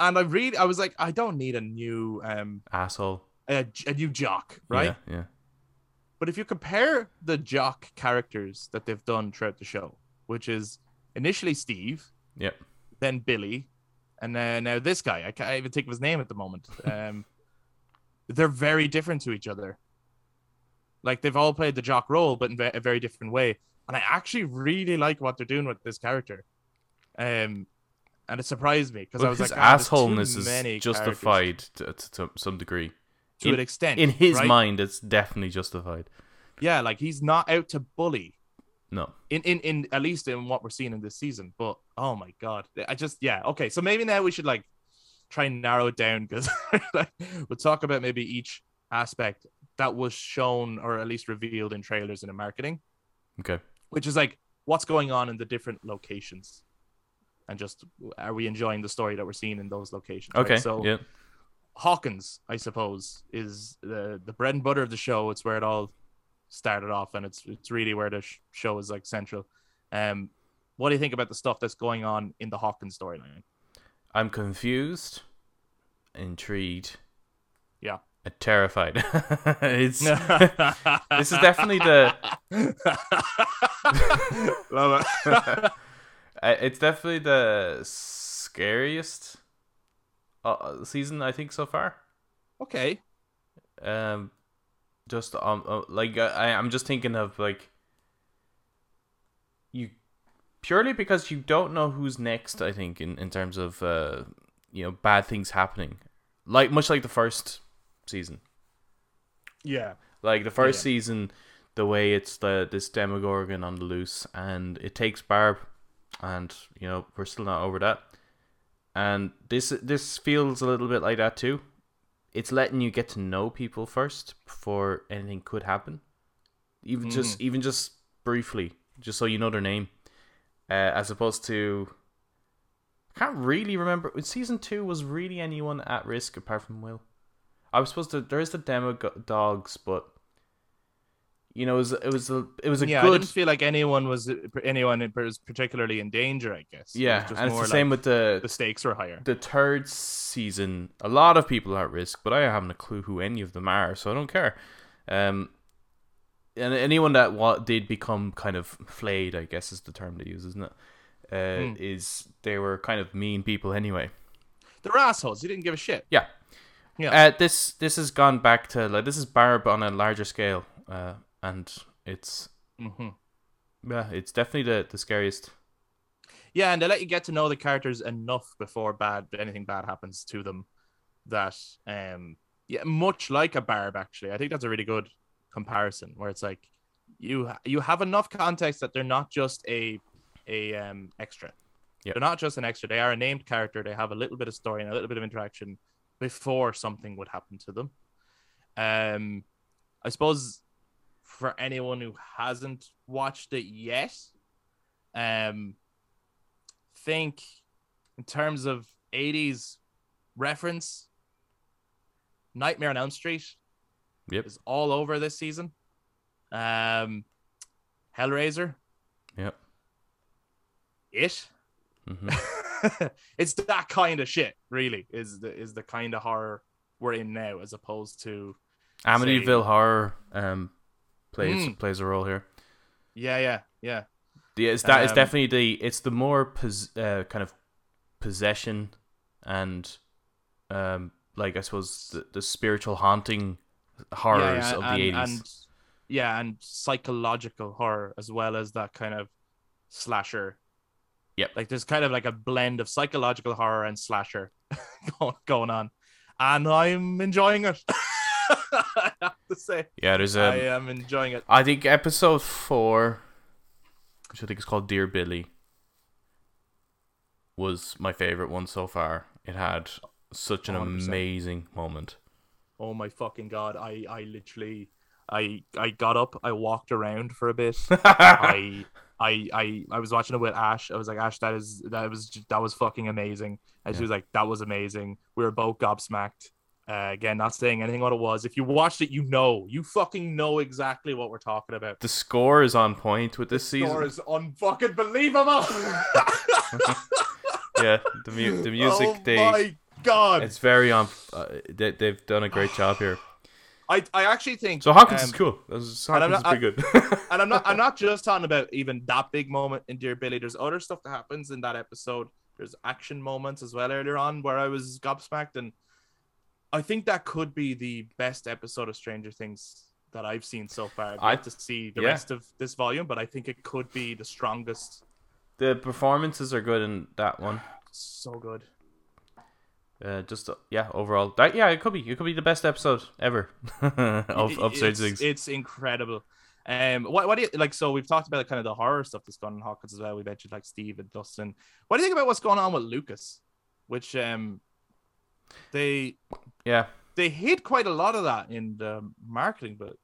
And I read, I was like, I don't need a new um Asshole, a, a new jock, right? Yeah, yeah. But if you compare the jock characters that they've done throughout the show, which is initially Steve, Yep. then Billy, and then now this guy, I can't even think of his name at the moment. Um, they're very different to each other. Like they've all played the jock role, but in a very different way. And I actually really like what they're doing with this character. Um, and it surprised me because I was his like, "Ah, there's assholeness many is justified to, to, to some degree. to in- an extent. In his right? mind, it's definitely justified. yeah, like he's not out to bully. No. in, in in at least in what we're seeing in this season. But oh my god, I just yeah okay. So maybe now we should like try and narrow it down because like, we'll talk about maybe each aspect that was shown or at least revealed in trailers and in marketing, Okay. which is like what's going on in the different locations, and just are we enjoying the story that we're seeing in those locations? right? Okay. so yeah. Hawkins, I suppose, is the the bread and butter of the show. It's where it all started off, and it's it's really where the sh- show is like central. Um, what do you think about the stuff that's going on in the Hawkins storyline? I'm confused, intrigued, Yeah, and terrified. it's this is definitely the love it. Uh, it's definitely the scariest uh, season I think so far. okay, Um, just um, uh, like I, I'm just thinking of like you purely because you don't know who's next. I think in in terms of uh, you know, bad things happening, like much like the first season. yeah, Like the first Yeah. season, the way it's the this Demogorgon on the loose, and it takes Barb, and you know we're still not over that. And this this feels a little bit like that too. It's letting you get to know people first before anything could happen, even just even just briefly, just so you know their name, uh, as opposed to. I can't really remember. In season two was really anyone at risk apart from Will. I was supposed to. There is the demo dogs, but you know, it was it was a it was a yeah. I didn't feel like anyone was anyone was particularly in danger. I guess. It yeah, just and it's the same with the the stakes were higher. the third season. A lot of people are at risk, but I haven't a clue who any of them are, so I don't care. Um, and anyone that wa- did become kind of flayed, I guess is the term they use, isn't it? Uh, Hmm. Is they were kind of mean people anyway. They're assholes. You didn't give a shit. Yeah. Yeah. Uh, this this has gone back to like this is Barb on a larger scale, uh, and it's hmm yeah, it's definitely the the scariest. Yeah, and they let you get to know the characters enough before bad anything bad happens to them. That um yeah, much like a barb actually. I think that's a really good comparison where it's like you you have enough context that they're not just a a um extra. Yep. They're not just an extra. They are a named character. They have a little bit of story and a little bit of interaction before something would happen to them. Um I suppose for anyone who hasn't watched it yet, um think in terms of 80s reference nightmare on elm street Yep. is all over this season um hellraiser Yep. it hmm it's that kind of shit, really. Is the is the kind of horror we're in now, as opposed to Amityville horror um plays Mm. plays a role here. yeah, yeah, yeah, The it's that it's Um, definitely the it's the more pos- uh, kind of possession and um like I suppose the, the spiritual haunting horrors yeah, of the and, eighties. and yeah, and psychological horror as well as that kind of slasher. Yep. Like there's kind of like a blend of psychological horror and slasher going on, and I'm enjoying it. I have to say, Yeah, there's I a. am enjoying it. I think episode four, which I think is called Dear Billy, was my favorite one so far. It had such an 100%. amazing moment. Oh my fucking god! I I literally I I got up, I walked around for a bit. I I I I was watching it with Ash. I was like, Ash, that is that was that was fucking amazing. And she was like, that was amazing. We were both gobsmacked. Uh, again, not saying anything what it was. If you watched it, you know, you fucking know exactly what we're talking about. the score is on point with this season. Score is unfucking believable. yeah, the mu- the music oh they my god! it's very on. Uh, they they've done a great job here. I I actually think So Hawkins um, is cool. Hawkins I'm is not- pretty good. and I'm not I'm not just talking about even that big moment in Dear Billy. There's other stuff that happens in that episode. There's action moments as well earlier on where I was gobsmacked, and I think that could be the best episode of Stranger Things that I've seen so far. I'd I- like to see the yeah. rest of this volume, but I think it could be the strongest. the performances are good in that one. So good. Uh, just uh, yeah, overall, that yeah, it could be. It could be the best episode ever of of Stranger it's, Things. it's incredible. Um, what what do you like? So we've talked about kind of the horror stuff that's gone on Hawkins as well. We mentioned like Steve and Dustin. What do you think about what's going on with Lucas? Which um, they Yeah, they hid quite a lot of that in the marketing, but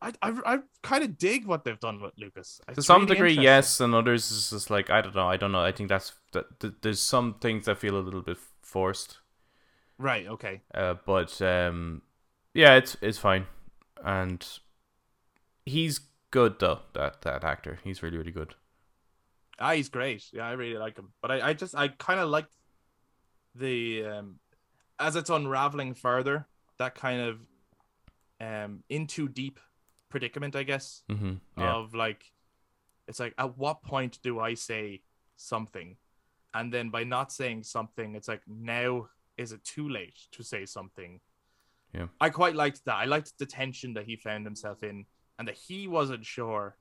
I I, I kind of dig what they've done with Lucas. to some really degree, yes, and others is just like I don't know. I don't know. I think that's that. th- There's some things that feel a little bit forced. Right. Okay. Uh, but um, yeah, it's it's fine, and he's good though. That that actor, he's really really good. Ah, he's great. Yeah, I really like him. But I, I just I kind of like the um as it's unraveling further, that kind of um into deep predicament, I guess, hmm Yeah, of like it's like at what point do I say something? And then by not saying something, it's like now is it too late to say something? Yeah. I quite liked that. I liked the tension that he found himself in and that he wasn't sure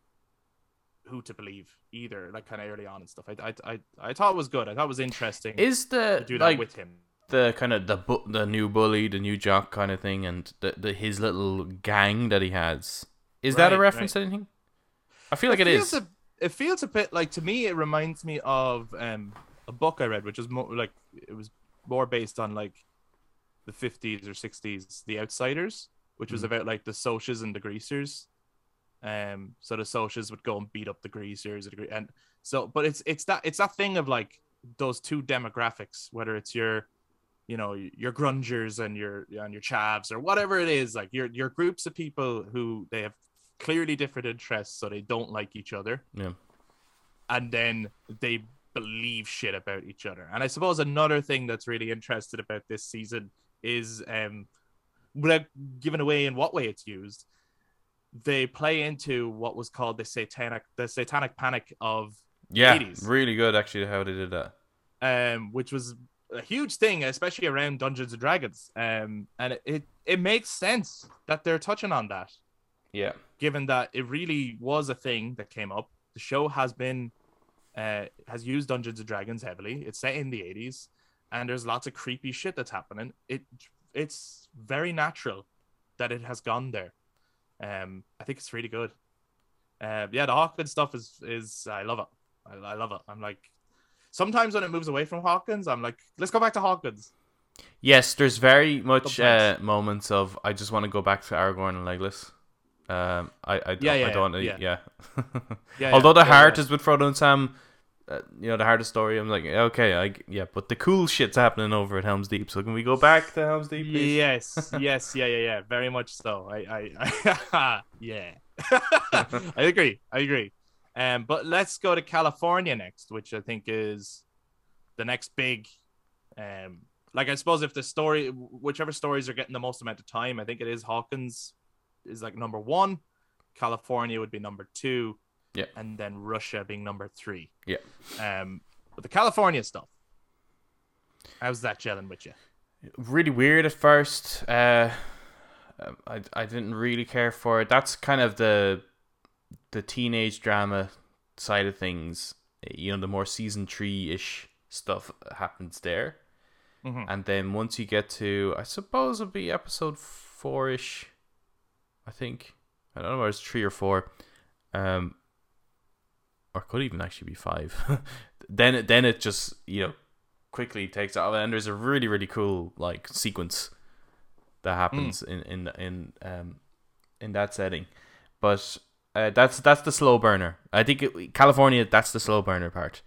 who to believe either, like kind of early on and stuff. I, I, I, I thought it was good. I thought it was interesting is to the do that like with him. The kind of the bu- the new bully, the new jock kind of thing, and the, the his little gang that he has. Is that a Right, reference to anything? I feel like it feels is. A, it feels a bit like to me. It reminds me of um a book I read, which was more like it was more based on like the fifties or sixties, The Outsiders, which was Mhm. about like the Socs and the greasers. Um, so the Socs would go and beat up the greasers, and the gre- and so, but it's it's that it's that thing of like those two demographics, whether it's your you know your grungers and your and your chavs or whatever it is like your your groups of people who they have clearly different interests so they don't like each other Yeah. and then they believe shit about each other and i suppose another thing that's really interesting about this season is um without giving away in what way it's used they play into what was called the satanic the satanic panic of Yeah, 80s. really good actually how they did that. um, which was a huge thing, especially around Dungeons and Dragons. Um, and it, it, it makes sense that they're touching on that, Yeah. given that it really was a thing that came up. The show has been, uh, has used Dungeons and Dragons heavily. It's set in the 80s, and there's lots of creepy shit that's happening. It, it's very natural that it has gone there. Um, I think it's really good. Uh, yeah, the Hawkins stuff is is I love it. I, I love it. I'm like, sometimes when it moves away from Hawkins, I'm like, let's go back to Hawkins. Yes, there's very much uh, moments of I just want to go back to Aragorn and Legolas. Um, I I don't, Yeah, yeah, I don't yeah, yeah. Yeah. Although the heart is with Frodo and Sam, uh, you know the hardest story. I'm like, okay, I yeah, but the cool shit's happening over at Helm's Deep. So can we go back to Helm's Deep? please? Yes, yes, yeah, yeah, yeah. Very much so. I, I, I yeah. I agree. I agree. Um, but let's go to California next, which I think is the next big. Um, like I suppose if the story, whichever stories are getting the most amount of time, I think it is Hawkins is like number one, California would be number two, Yeah. and then Russia being number three. Yeah. Um, but the California stuff, how's that gelling with you? really weird at first. Uh, I I didn't really care for it. That's kind of the the teenage drama side of things. You know, the more season three ish stuff happens there, Mhm. and then once you get to, I suppose it'll be episode four ish. I think I don't know whether it's three or four, um, or could even actually be five. then it then it just you know quickly takes off, and there's a really really cool like sequence that happens in in in um in that setting, but uh, that's that's the slow burner. I think it, California that's the slow burner part.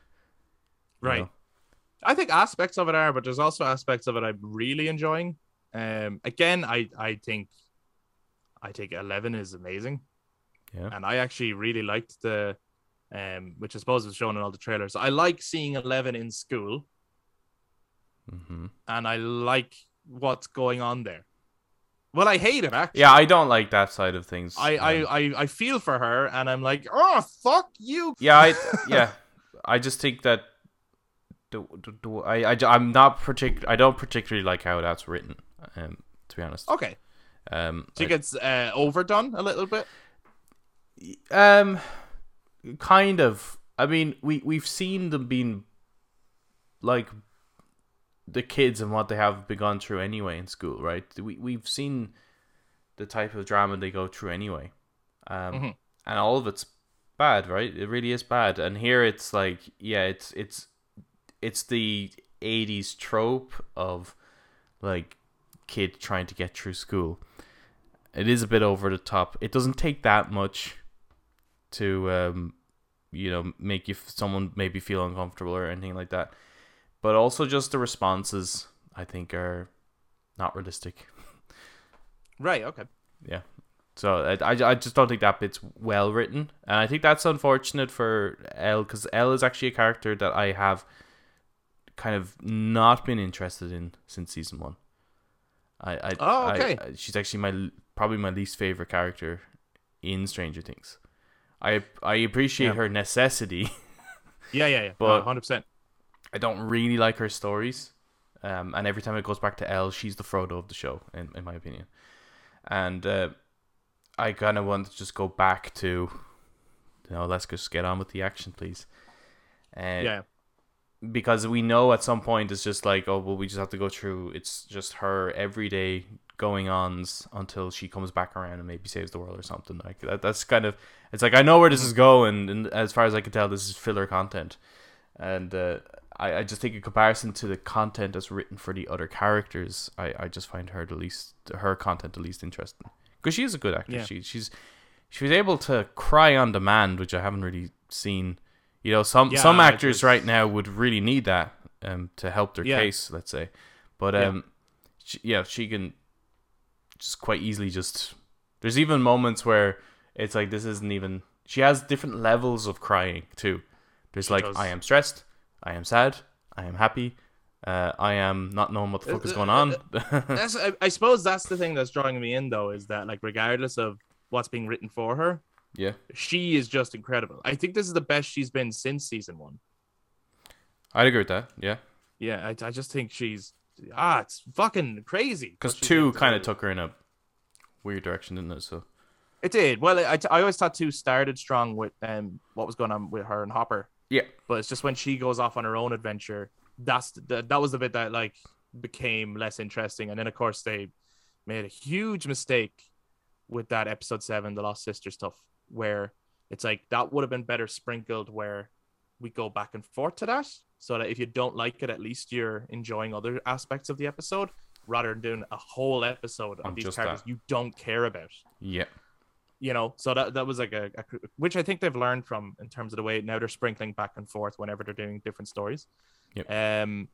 you Right. know? I think aspects of it are, but there's also aspects of it I'm really enjoying. Um, again, I I think I think Eleven is amazing, Yeah. and I actually really liked the, um, which I suppose was shown in all the trailers. I like seeing Eleven in school, hmm and I like what's going on there. Well, I hate it actually. Yeah, I don't like that side of things. I, I, um, I, I feel for her, and I'm like, oh fuck you. yeah, I yeah, I just think that the, the, the I, I I'm not particular. I don't particularly like how that's written. Um, to be honest. Okay, Um, Do you I- gets uh, overdone a little bit. Um, kind of. I mean, we we've seen them being like the kids and what they have been gone through anyway in school, right? We we've seen the type of drama they go through anyway, um, Mhm. and all of it's bad, right? It really is bad. And here it's like, yeah, it's it's it's the '80s trope of like kid trying to get through school. It is a bit over the top. It doesn't take that much to um, you know make you someone maybe feel uncomfortable or anything like that. But also just the responses I think are not realistic. Right. Okay. Yeah. So I, I, I just don't think that bit's well written, and I think that's unfortunate for El because El is actually a character that I have kind of not been interested in since season one. I, I Oh, okay. I- she's actually my probably my least favorite character in Stranger Things. I I appreciate Yeah. her necessity. Yeah. Yeah. Yeah. But- hundred percent. I don't really like her stories. Um, and every time it goes back to El, she's the Frodo of the show, in, in my opinion. And uh, I kind of want to just go back to, you know, let's just get on with the action, please. Uh, Yeah. Because we know at some point it's just like, oh, well, we just have to go through. It's just her everyday going ons until she comes back around and maybe saves the world or something like that. That's kind of. It's like I know where this is going, and as far as I can tell, this is filler content and uh, I, I just think in comparison to the content that's written for the other characters, I, I just find her the least her content the least interesting because she is a good actor. Yeah. She she's she was able to cry on demand, which I haven't really seen. You know, some Yeah, some actors right now would really need that um to help their Yeah. case, let's say. But Yeah. um, she, yeah, she can just quite easily just. There's even moments where it's like this isn't even. She has different levels of crying too. There's She like does. I am stressed, I am sad, I am happy, uh, I am not knowing what the fuck is Uh, going uh, on. That's. I, I suppose that's the thing that's drawing me in, though, is that like regardless of what's being written for her, yeah, she is just incredible. I think this is the best she's been since season one. I'd agree with that. Yeah, Yeah, I, I just think she's ah, it's fucking crazy. because two kind of took her in a weird direction, didn't it? So It did. Well, I, I always thought two started strong with um what was going on with her and Hopper, yeah, but it's just when she goes off on her own adventure, that's the, that was the bit that like became less interesting. And then of course they made a huge mistake with that episode seven, the Lost Sister stuff, where it's like that would have been better sprinkled where we go back and forth to that, so that if you don't like it, at least you're enjoying other aspects of the episode, rather than doing a whole episode of these characters that. you don't care about yeah, you know so that that was like a, a which i think they've learned from in terms of the way now they're sprinkling back and forth whenever they're doing different stories Yep. um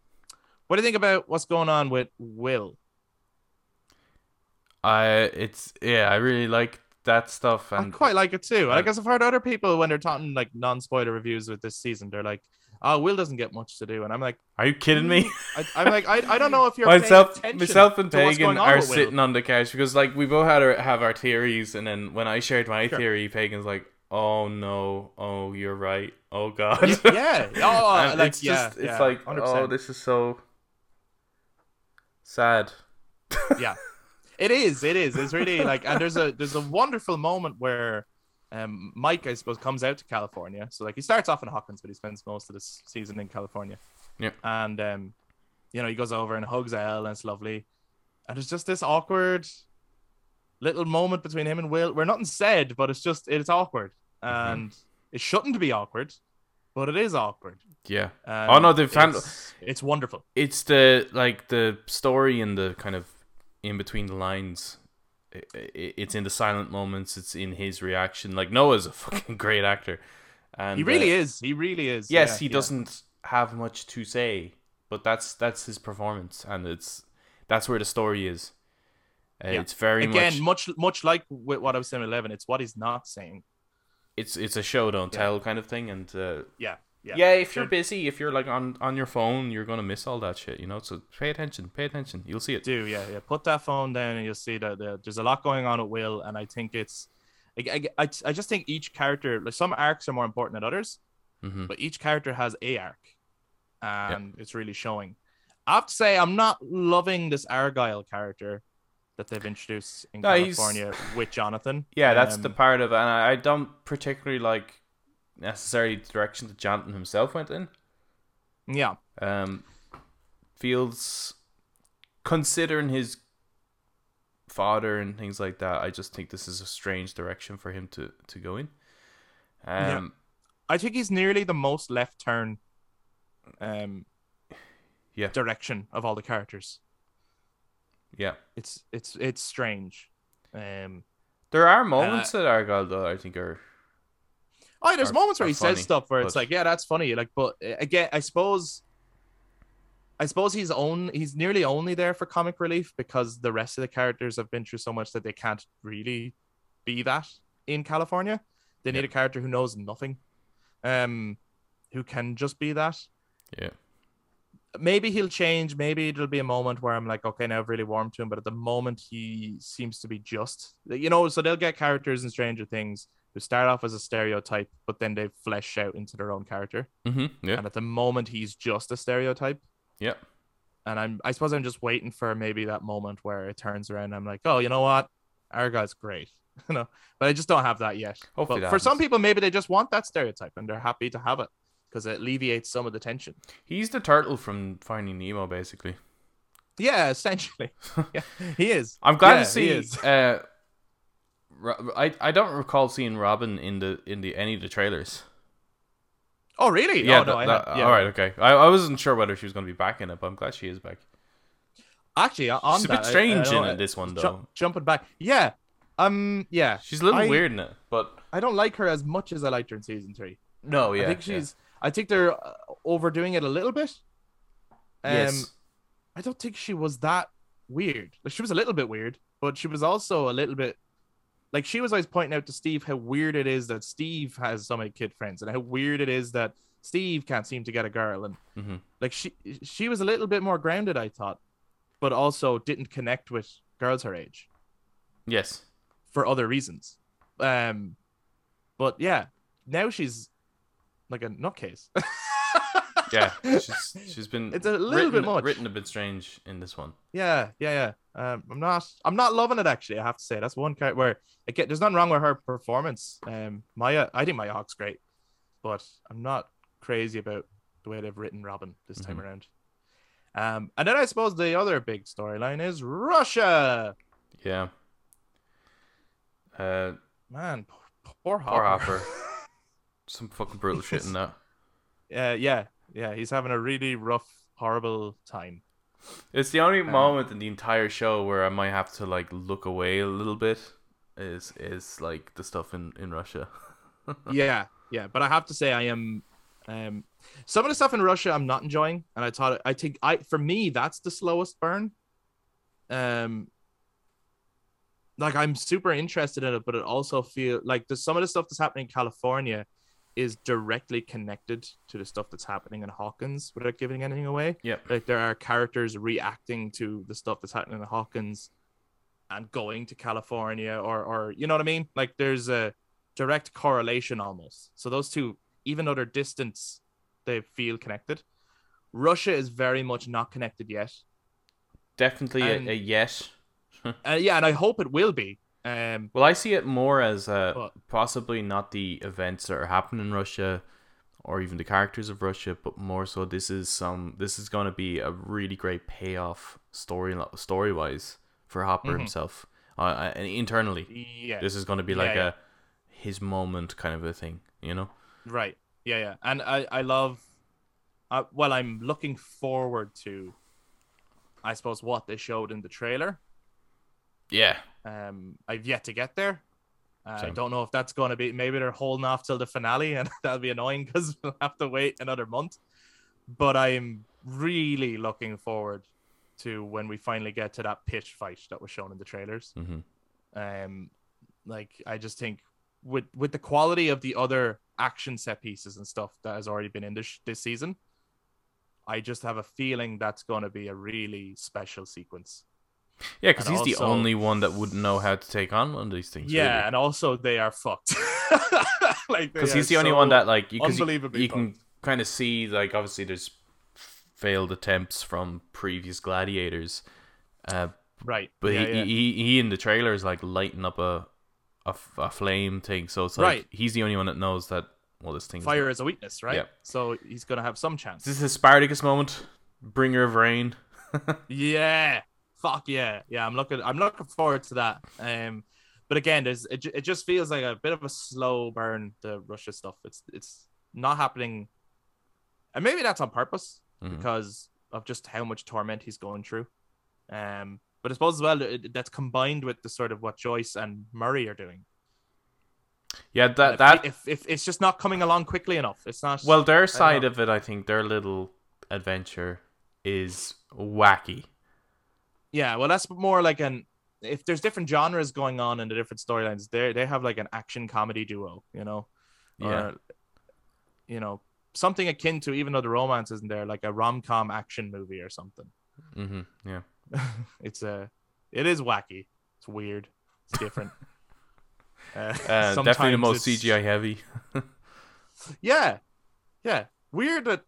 what do you think about what's going on with will I it's yeah, I really like that stuff And I quite like it too. I guess I've heard other people when they're talking like non-spoiler reviews with this season, they're like, "Oh, Will doesn't get much to do," and I'm like, are you kidding me? I, I'm like, I, I don't know if you're myself, attention myself and Pagan are sitting on the couch because like we both had our, have our theories, and then when I shared my Sure. theory, Pagan's like, "Oh no, oh you're right, oh god." yeah. Oh, oh like, it's yeah, just it's yeah, like 100%. oh this is so sad. yeah it is it is it's really like and there's a there's a wonderful moment where um mike i suppose comes out to california. So like he starts off in hawkins but he spends most of this season in california. Yeah. and um you know he goes over and hugs el and it's lovely. And it's just this awkward little moment between him and will. Where nothing said but it's just it's awkward. Mm-hmm. and it shouldn't be awkward but it is awkward. Yeah. and Oh, no, they've found- it's, wonderful. It's the like the story and the kind of in between the lines it's in the silent moments it's in his reaction. Like noah's a fucking great actor. And he really uh, is. He really is. Yes Yeah, he yeah. doesn't have much to say but that's that's his performance and it's that's where the story is. Uh, Yeah. it's very again much much much like with what I was saying Eleven, it's what he's not saying. it's it's a show don't tell kind of thing and uh, Yeah, yeah, yeah, if you're busy if you're like on on your phone you're gonna miss all that shit you know so pay attention pay attention you'll see it do yeah, yeah. Put that phone down and you'll see that there- there's a lot going on at Will, and I think it's, I, I, I- just think each character, like some arcs are more important than others, hmm but each character has a arc, and it's really showing. I have to say, I'm not loving this Argyle character that they've introduced in No, he's- California with Jonathan. Yeah, that's the Um, part of it, and I don't particularly like necessarily the direction that Jonathan himself went in. yeah. Um, feels considering his father and things like that. I just think this is a strange direction for him to to go in. Yeah. Um, I think he's nearly the most left turn um Yeah. direction of all the characters. yeah, It's it's it's strange. Um there are moments that Argyle though I think are Oh, there's Are- moments where he funny, says stuff where it's like, yeah, that's funny. Like, but uh, again, I suppose I suppose he's own he's nearly only there for comic relief because the rest of the characters have been through so much that they can't really be that in California. They need Yeah. a character who knows nothing. Um who can just be that. yeah maybe he'll change. Maybe it'll be a moment where I'm like, okay, now I've really warmed to him. But at the moment, he seems to be just, you know. So they'll get characters in Stranger Things who start off as a stereotype, but then they flesh out into their own character. mm-hmm, yeah And at the moment, he's just a stereotype. yeah And I'm, I suppose, I'm just waiting for maybe that moment where it turns around. And I'm like, oh, you know what, Argyle's great, you know. But I just don't have that yet. Hopefully that for some people, maybe they just want that stereotype and they're happy to have it because it alleviates some of the tension. he's the turtle from Finding Nemo basically. Yeah, essentially. yeah, he is. I'm glad Yeah, to see. Uh, I I don't recall seeing Robin in the in the any of the trailers. Oh, really? Yeah, oh, no, that- I that- had, yeah. all right, okay. I, I wasn't sure whether she was going to be back in it, but I'm glad she is back. Actually, on She's a bit I- strange I know, in uh, it, this one ju- though. jumping back, yeah, um, yeah. She's a little I- weird in it, but I don't like her as much as I liked her in season three. no, yeah, I think she's. I think they're uh, overdoing it a little bit. Um, yes, I don't think she was that weird. Like she was a little bit weird, but she was also a little bit. Like she was always pointing out to Steve how weird it is that Steve has so many kid friends, and how weird it is that Steve can't seem to get a girl, and hmm like she she was a little bit more grounded i thought but also didn't connect with girls her age yes, for other reasons um but yeah now she's like a nutcase yeah. She's she's been It's a little written, bit much. written a bit strange in this one. yeah yeah yeah um i'm not i'm not loving it actually i have to say that's one character where again there's nothing wrong with her performance um maya i think maya hawke's great but i'm not crazy about the way they've written robin this time Mhm. around um and then i suppose the other big storyline is russia Yeah. Uh, Man, p- poor Hopper. poor Hopper. Some fucking brutal shit in that. Uh, yeah, yeah, he's having a really rough, horrible time. It's the only Um, moment in the entire show where I might have to like look away a little bit. Is is like the stuff in in Russia. yeah, yeah, but I have to say, I am. Um, some of the stuff in Russia I'm not enjoying, and I thought I think I for me that's the slowest burn. Um, like I'm super interested in it, but it also feel like there's some of the stuff that's happening in California is directly connected to the stuff that's happening in Hawkins without giving anything away. Yep. Like there are characters reacting to the stuff that's happening in Hawkins and going to California or or you know what I mean? Like there's a direct correlation almost. So those two, even though they're distance, they feel connected. Russia is very much not connected yet. Definitely And- a, a yes. Uh, yeah, and I hope it will be. Um, Well, I see it more as uh, But- possibly not the events that are happening in Russia or even the characters of Russia, but more so this is some this is going to be a really great payoff story story wise for Hopper Mhm. himself uh, and internally. yeah, This is going to be Yeah, like yeah. a his moment kind of a thing, you know? right. Yeah, yeah, and I I love. Uh, well, I'm looking forward to. I suppose what they showed in the trailer. Yeah. Um, I've yet to get there. Uh, I don't know if that's going to be. Maybe they're holding off till the finale, and that'll be annoying because we'll have to wait another month. But I'm really looking forward to when we finally get to that pitch fight that was shown in the trailers. hmm Um, like I just think with with the quality of the other action set pieces and stuff that has already been in this this season, I just have a feeling that's going to be a really special sequence. Yeah, because he's the only one that wouldn't know how to take on one of these things. Yeah, and also they are fucked. like because he's the only one that like you- unbelievably you can kind of see like obviously there's failed attempts from previous gladiators, uh, right. but yeah, he, yeah. he he in the trailer is like lighting up a a flame thing. So it's like Right. he's the only one that knows that well this thing. fire is a weakness, right? Yeah. So he's gonna have some chance. This is Spartacus moment. Bringer of rain. Yeah, fuck yeah, yeah. I'm looking. I'm looking forward to that. Um, but again, there's it, it just feels like a bit of a slow burn. The Russia stuff. It's it's not happening, and maybe that's on purpose Mhm. because of just how much torment he's going through. Um, but I suppose as well it- that's combined with the sort of what Joyce and Murray are doing. Yeah, And that if- that if, if it's just not coming along quickly enough, it's not. well their side of it, I think their little adventure is wacky. Yeah, well, that's more like an if there's different genres going on in the different storylines, they they have like an action comedy duo, you know, Yeah. or, you know, something akin to even though the romance isn't there, like a rom com action movie or something. hmm Yeah. it's a, it is wacky. It's weird. It's different. uh, Uh, definitely the most it's- CGI heavy. Yeah, yeah. Weird that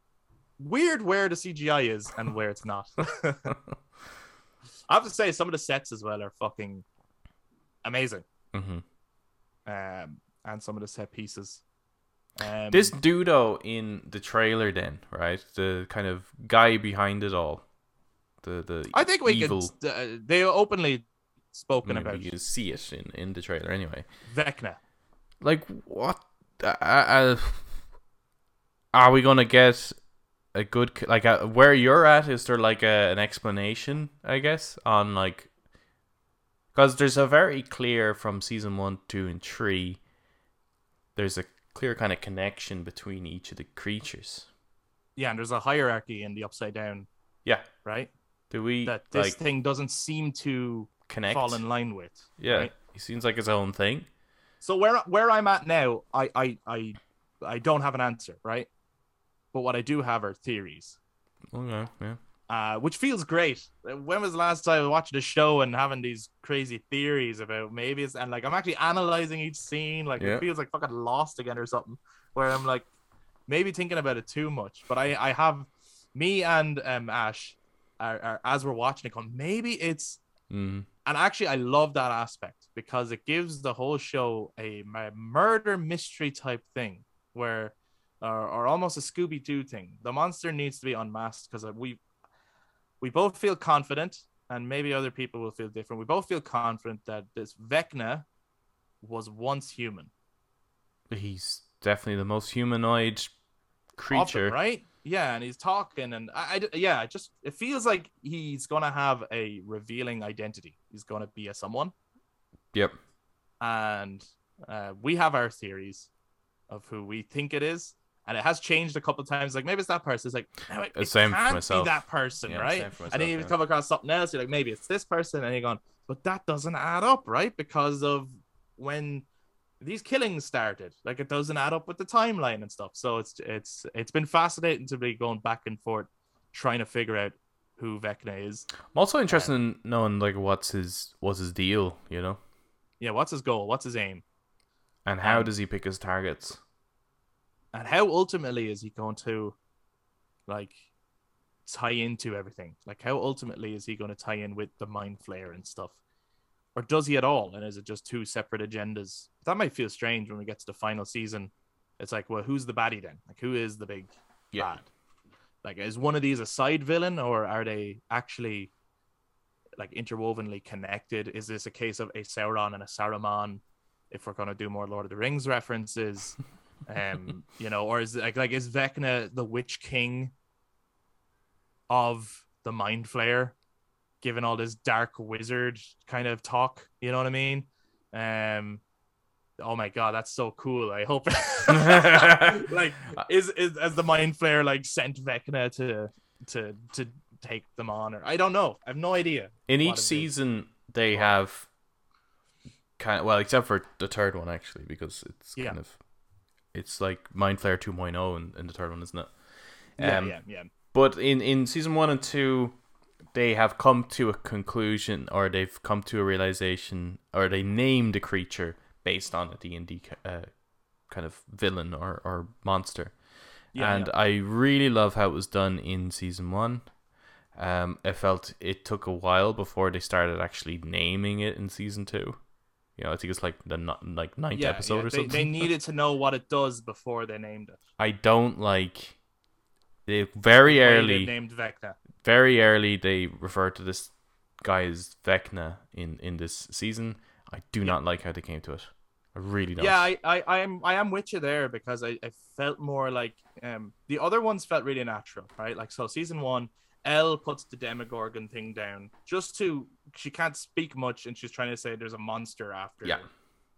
weird where the CGI is and where it's not. I have to say some of the sets as well are fucking amazing. hmm Um, and some of the set pieces. Um, This dudo in the trailer, then right, the kind of guy behind it all, the the I think we evil. could. Uh, they openly spoken I mean, about you see it in in the trailer anyway. Vecna. Like what? Uh, uh, are we gonna get a good like uh, where you're at? Is there like a, an explanation? I guess on like because there's a very clear from season one, two, and three. There's a clear kind of connection between each of the creatures. Yeah, and there's a hierarchy in the Upside Down, Yeah. right? Do we That this like thing doesn't seem to connect? fall in line with. yeah, right? he seems like his own thing. So where where I'm at now, I I I I don't have an answer, right? But what I do have are theories. Okay, yeah. uh, which feels great. When was the last time I watched a show and having these crazy theories about maybe it's and like I'm actually analyzing each scene, like Yeah. it feels like fucking lost again or something, where I'm like maybe thinking about it too much. But I I have me and um Ash are, are as we're watching it, going maybe it's Mm. and actually I love that aspect because it gives the whole show a murder mystery type thing where or, or almost a Scooby Doo thing. The monster needs to be unmasked because we we both feel confident and maybe other people will feel different. We both feel confident that this Vecna was once human. He's definitely the most humanoid them, creature. right? Yeah, and he's talking, and I, I, yeah, it just it feels like he's gonna have a revealing identity. He's gonna be a someone. Yep. and uh, we have our theories of who we think it is, and it has changed a couple times. Like maybe it's that person. It's like no, it, Uh, it same can't myself. be that person, Yeah, right? for and then you yeah. come across something else. You're like maybe it's this person, and you're going but that doesn't add up, right? Because of when these killings started. Like it doesn't add up with the timeline and stuff. So it's it's it's been fascinating to be going back and forth trying to figure out who Vecna is. I'm also interested in knowing like what's his what's his deal, you know, Yeah, what's his goal? What's his aim? and how Um, does he pick his targets? And how ultimately is he going to like tie into everything? Like how ultimately is he going to tie in with the mind flayer and stuff? Or does he at all? And is it just two separate agendas? That might feel strange when we get to the final season. It's like, well, who's the baddie then? Like who is the big Yeah. bad? Like is one of these a side villain or are they actually like interwovenly connected? Is this a case of a Sauron and a Saruman? If we're gonna do more Lord of the Rings references, um, you know, or is it like like is Vecna the Witch King of the Mind Flayer, given all this dark wizard kind of talk? You know what I mean? Um, oh my god, that's so cool. I hope like is is as the Mind Flayer like sent Vecna to to to take them on, or I don't know. I have no idea. In each season, they have kind of well, except for the third one actually, because it's Yeah. kind of it's like Mind Flayer 2.0 in, in the third one, isn't it? Yeah, Um, yeah, yeah. But in in season one and two, they have come to a conclusion, or they've come to a realization, or they named a creature based on a D and D uh, kind of villain or or monster. Yeah, and yeah. I really love how it was done in season one. Um, I felt it took a while before they started actually naming it in season two. You know, I think it's like the no- like ninth yeah, episode yeah. or They, something. they needed to know what it does before they named it. I don't like. They very The they early, named Vecna. very early, they refer to this guy as Vecna in in this season. I do not like how they came to it. I really don't. Yeah, I, I, I am I am with you there because I, I felt more like um the other ones felt really natural, right? Like so season one, El puts the Demogorgon thing down just to she can't speak much and she's trying to say there's a monster after Yeah.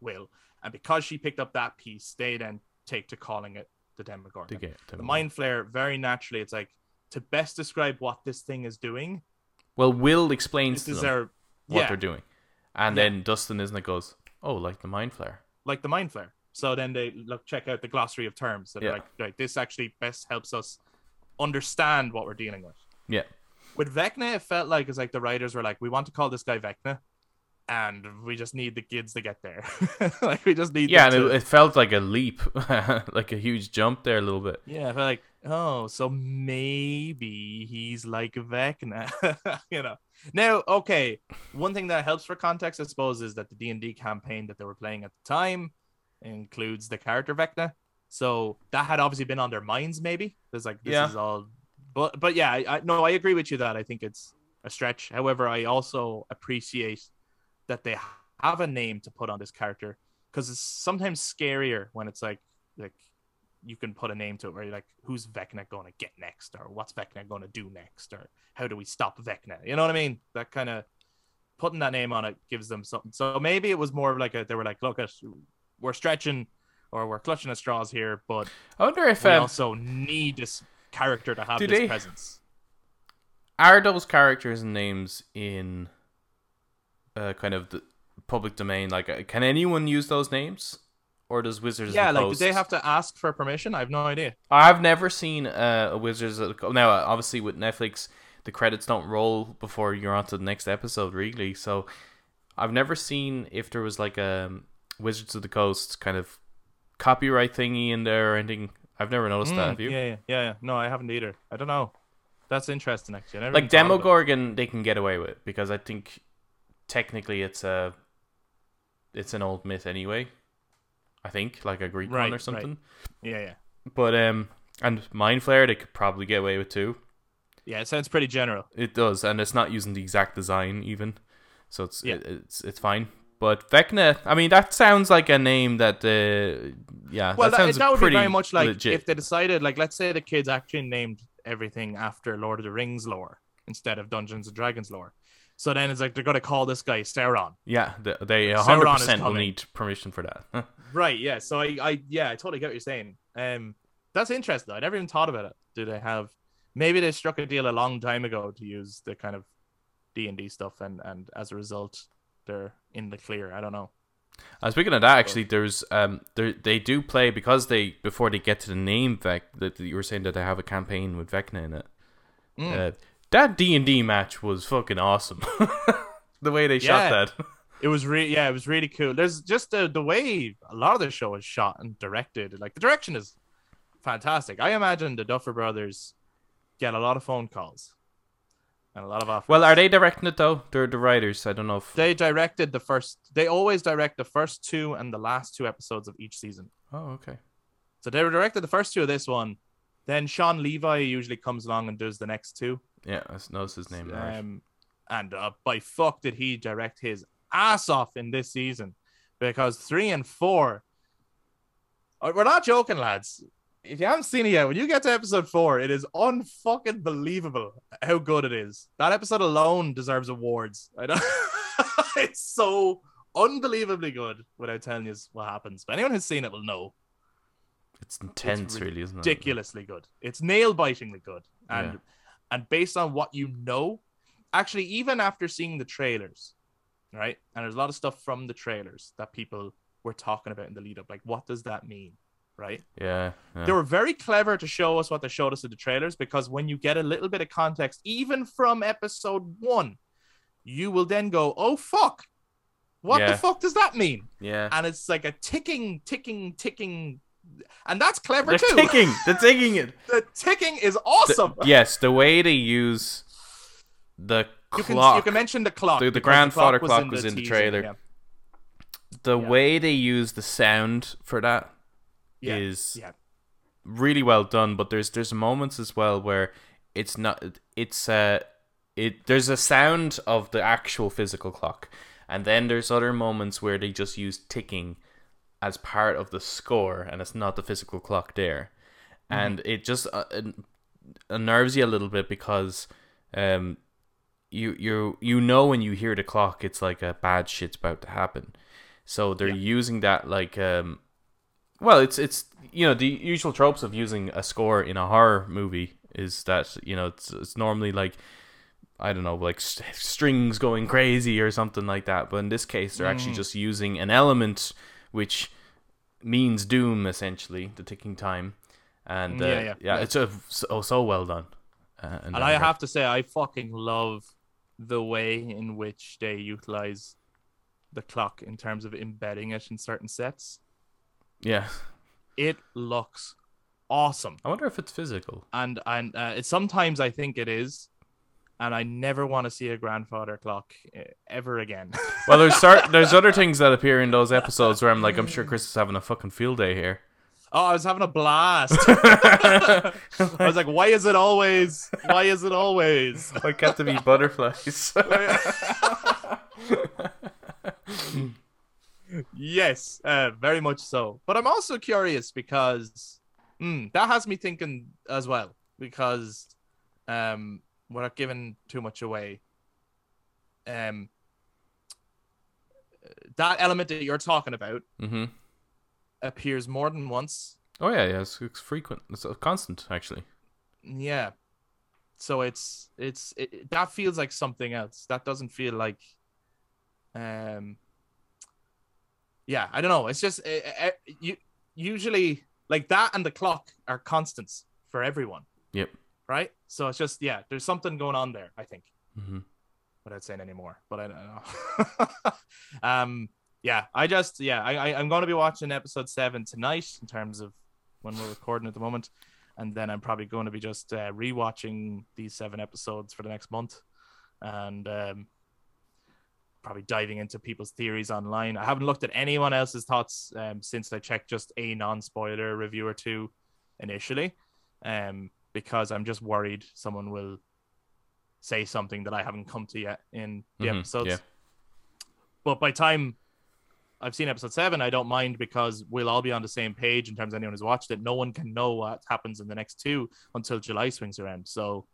Will. And because she picked up that piece, they then take to calling it the Demogorgon. get The mind flayer, very naturally, it's like to best describe what this thing is doing. Well, Will explains to them our what yeah, they're doing, and Yeah. then Dustin isn't it goes, oh, like the mind flayer. like the mind flayer. So then they look check out the glossary of terms. So Yeah. like, right, this actually best helps us understand what we're dealing with. Yeah. With Vecna, it felt like it's like the writers were like, we want to call this guy Vecna, and we just need the kids to get there. like we just need Yeah, and to- it, it felt like a leap, like a huge jump there a little bit. yeah, I felt like, oh, so maybe he's like Vecna, you know. Now, okay, one thing that helps for context, I suppose, is that the D and D campaign that they were playing at the time includes the character Vecna, so that had obviously been on their minds. Maybe there's like this Yeah. is all, but but yeah, I, no, I agree with you that I think it's a stretch. However, I also appreciate that they have a name to put on this character because it's sometimes scarier when it's like like you can put a name to it where you're like, who's Vecna going to get next, or what's Vecna going to do next, or how do we stop Vecna? You know what I mean? That kind of putting that name on it gives them something. So maybe it was more of like a, they were like, look, we're stretching or we're clutching at straws here, but I wonder if we um, also need this character to have Do this they- presence. are those characters and names in uh, kind of the public domain. Like, uh, can anyone use those names, or does Wizards? of Yeah, the like Coast... did they have to ask for permission? I have no idea. I've never seen uh, a Wizards of the Coast. Now, uh, obviously, with Netflix, the credits don't roll before you're on to the next episode, really. So, I've never seen if there was like a um, Wizards of the Coast kind of copyright thingy in there or anything. I've never noticed that. Mm, Have you? Yeah, yeah, yeah, yeah. No, I haven't either. I don't know. That's interesting, actually. Like. Demogorgon, they can get away with because I think technically it's a it's an old myth anyway. I think like a Greek Right, one or right. something. Yeah, yeah, But um, and Mind Flayer they could probably get away with too. yeah. It sounds pretty general. It does, and it's not using the exact design even, so it's Yeah. it, it's it's fine. But Vecna, I mean, that sounds like a name that uh, yeah, Well, that that, sounds that would be very much like legit. if they decided, like, let's say the kids actually named everything after Lord of the Rings lore instead of Dungeons and Dragons lore. So then it's like they're gonna call this guy Sauron. yeah, they- they Sauron hundred is percent will need permission for that. Right. Yeah. So I, I, yeah, I totally get what you're saying. Um, that's interesting. Though. I never even thought about it. Do they have? Maybe they struck a deal a long time ago to use the kind of D and D stuff, and and as a result, they're in the clear. I don't know. Uh, speaking of that, actually, there's um, there they do play because they before they get to the name Vec that you were saying that they have a campaign with Vecna in it. Mm. Uh, that D and D match was fucking awesome. the way they shot Yeah. that. It was really yeah, it was really cool. There's just the the way a lot of the show is shot and directed. Like the direction is fantastic. I imagine the Duffer Brothers get a lot of phone calls and a lot of offers. Well, are they directing it though? They're the writers. I don't know if. They directed the first. They always direct the first two and the last two episodes of each season. Oh, okay. So they were directed the first two of this one. Then Shawn Levy usually comes along and does the next two. Yeah, I knows his name. now, right. Um, and uh, by fuck did he direct his ass off in this season because three and four. We're not joking, lads. If you haven't seen it yet, when you get to episode four, it is unfucking believable how good it is. That episode alone deserves awards. I don't. it's so unbelievably good without telling you what happens. But anyone who's seen it will know It's intense, really, isn't it? ridiculously good. It's nail bitingly good, and Yeah. and based on what you know, actually, even after seeing the trailers, right? And there's a lot of stuff from the trailers that people were talking about in the lead up. Like, what does that mean, right? Yeah. yeah. They were very clever to show us what they showed us in the trailers because when you get a little bit of context, even from episode one, you will then go, "Oh fuck." What Yeah. the fuck does that mean? yeah. And it's like a ticking, ticking, ticking, and that's clever They're too. ticking. They're ticking it. The ticking is The- awesome. yes, the way they use the you can clock, you can mention the clock. The- the grandfather was clock in was in the trailer. Yeah. the way they use the sound for that is Yeah. yeah. really well done. But there's there's moments as well where it's not it's uh it there's a sound of the actual physical clock, and then there's other moments where they just use ticking as part of the score, and it's not the physical clock there, and it just uh, unnerves you a little bit because um you you you know when you hear the clock, it's like a bad shit's about to happen. So they're Yeah. using that like um well, it's it's you know the usual tropes of using a score in a horror movie is that you know it's it's normally like I don't know like st- strings going crazy or something like that, but in this case they're actually Mm. just using an element which means doom essentially, the ticking time, and uh, Yeah, yeah, yeah, it's a, so so well done. Uh, And I have to say, I fucking love the way in which they utilize the clock in terms of embedding it in certain sets. Yeah. It looks awesome, I wonder if it's physical. and and uh, it, sometimes I think it is, and I never want to see a grandfather clock uh, ever again. Well, there's start, there's other things that appear in those episodes where I'm like, I'm sure Kris is having a fucking field day here. Oh, I was having a blast. I was like, why is it always? Why is it always? Why can't there be butterflies? Yes, uh, very much so. But I'm also curious because mm, that has me thinking as well. Because um, not giving too much away, um, that element that you're talking about hmm appears more than once. Oh yeah, yeah, it's, it's frequent. It's a constant actually. Yeah. So it's it's it, it- that feels like something else. That doesn't feel like um yeah, I don't know. It's just uh, uh, you usually like that and the clock are constants for everyone, Yep. right? So it's just yeah, there's something going on there, I think. hmm Without saying anymore, but I don't know. um yeah, I just yeah, I, I I'm going to be watching episode 7 tonight in terms of when we're recording at the moment and then I'm probably going to be just uh, rewatching these seven episodes for the next month, and um, probably diving into people's theories online. I haven't looked at anyone else's thoughts um, since I checked just a non-spoiler review or two initially, um, because I'm just worried someone will say something that I haven't come to yet in the Mhm, episodes. yeah. But by time I've seen episode seven, I don't mind because we'll all be on the same page in terms of anyone who's watched it. No one can know what happens in the next two until July swings around. So,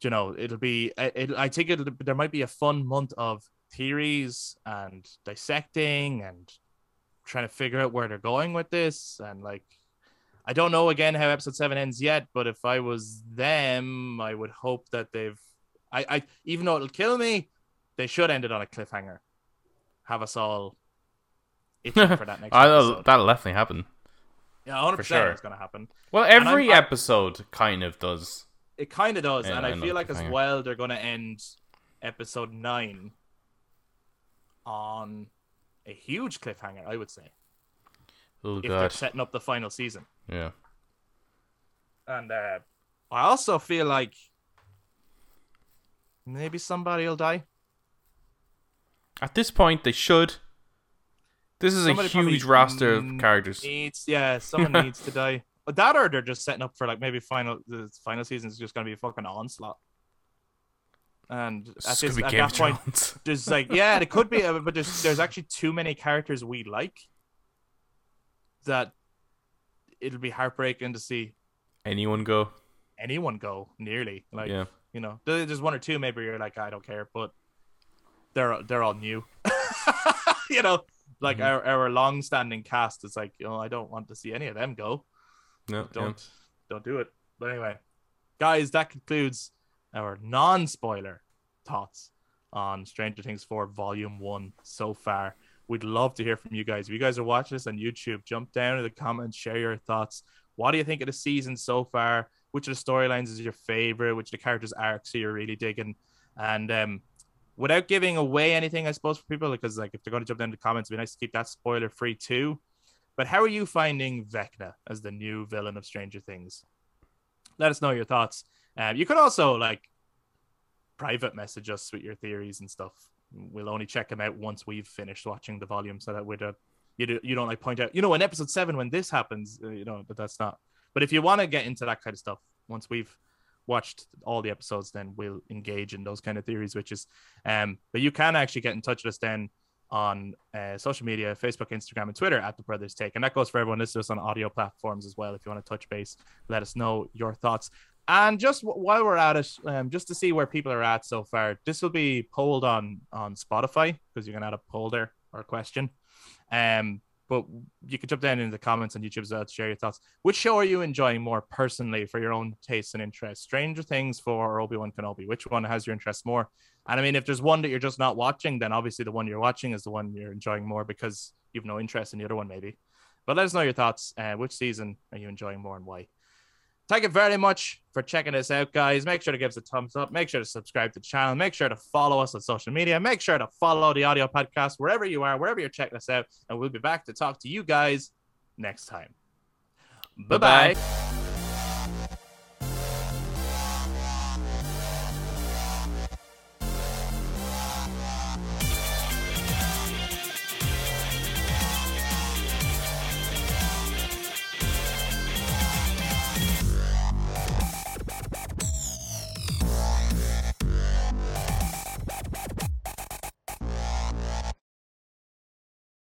you know, it'll be. It, I think it'll, there might be a fun month of theories and dissecting and trying to figure out where they're going with this. And like, I don't know again how episode seven ends yet. But if I was them, I would hope that they've I, I even though it'll kill me, they should end it on a cliffhanger. Have us all itching for that next I'll, uh, episode. that'll definitely happen. Yeah, 100% for sure. it's gonna happen. Well, every episode kind of does. It kind of does, Yeah, and I I feel like as well they're gonna end episode nine on a huge cliffhanger. I would say Oh if they're setting up the final season. Yeah. And uh, I also feel like maybe somebody will die. At this point, they should. This is Somebody a huge roster of characters. Needs, yeah, someone needs to die. But that or they're just setting up for like maybe final the final season is just gonna be a fucking onslaught. And at, this, at that point, Thrones. there's like yeah, it could be, but there's there's actually too many characters we like that it'll be heartbreaking to see Anyone go? anyone go nearly. Like yeah. you know, there's one or two maybe you're like I don't care, but they're they're all new. you know, like Mhm. our our long standing cast is like, you know, I don't want to see any of them go. No. Don't don't do it. But anyway, guys, that concludes our non-spoiler thoughts on Stranger Things 4 Volume 1 so far. We'd love to hear from you guys. If you guys are watching this on YouTube, jump down in the comments, share your thoughts. What do you think of the season so far? Which of the storylines is your favorite? Which of the characters' arcs are you really digging? And um, without giving away anything, I suppose, for people, because like if they're going to jump down to the comments, it'd be nice to keep that spoiler free too. But how are you finding Vecna as the new villain of Stranger Things? Let us know your thoughts. Um, you could also like private message us with your theories and stuff. We'll only check them out once we've finished watching the volume, so that we'd uh, you do, you don't like point out, you know, in episode seven when this happens, uh, you know, but that's not. But if you want to get into that kind of stuff, once we've watched all the episodes, then we'll engage in those kind of theories, which is, um, but you can actually get in touch with us then on uh, social media Facebook, Instagram, and Twitter at the Brothers Take. And that goes for everyone listening to us on audio platforms as well. If you want to touch base, let us know your thoughts. And just w- while we're at it, um, just to see where people are at so far, this will be polled on on Spotify because you can add a poll there or a question. Um, but you can jump down in the comments on YouTube as well to share your thoughts. Which show are you enjoying more personally for your own tastes and interests? Stranger Things for Obi Wan Kenobi. Which one has your interest more? And I mean, if there's one that you're just not watching, then obviously the one you're watching is the one you're enjoying more because you've no interest in the other one, maybe. But let us know your thoughts. Uh, which season are you enjoying more and why? Thank you very much for checking us out, guys. Make sure to give us a thumbs up. Make sure to subscribe to the channel. Make sure to follow us on social media. Make sure to follow the audio podcast wherever you are, wherever you're checking us out. And we'll be back to talk to you guys next time. Bye bye.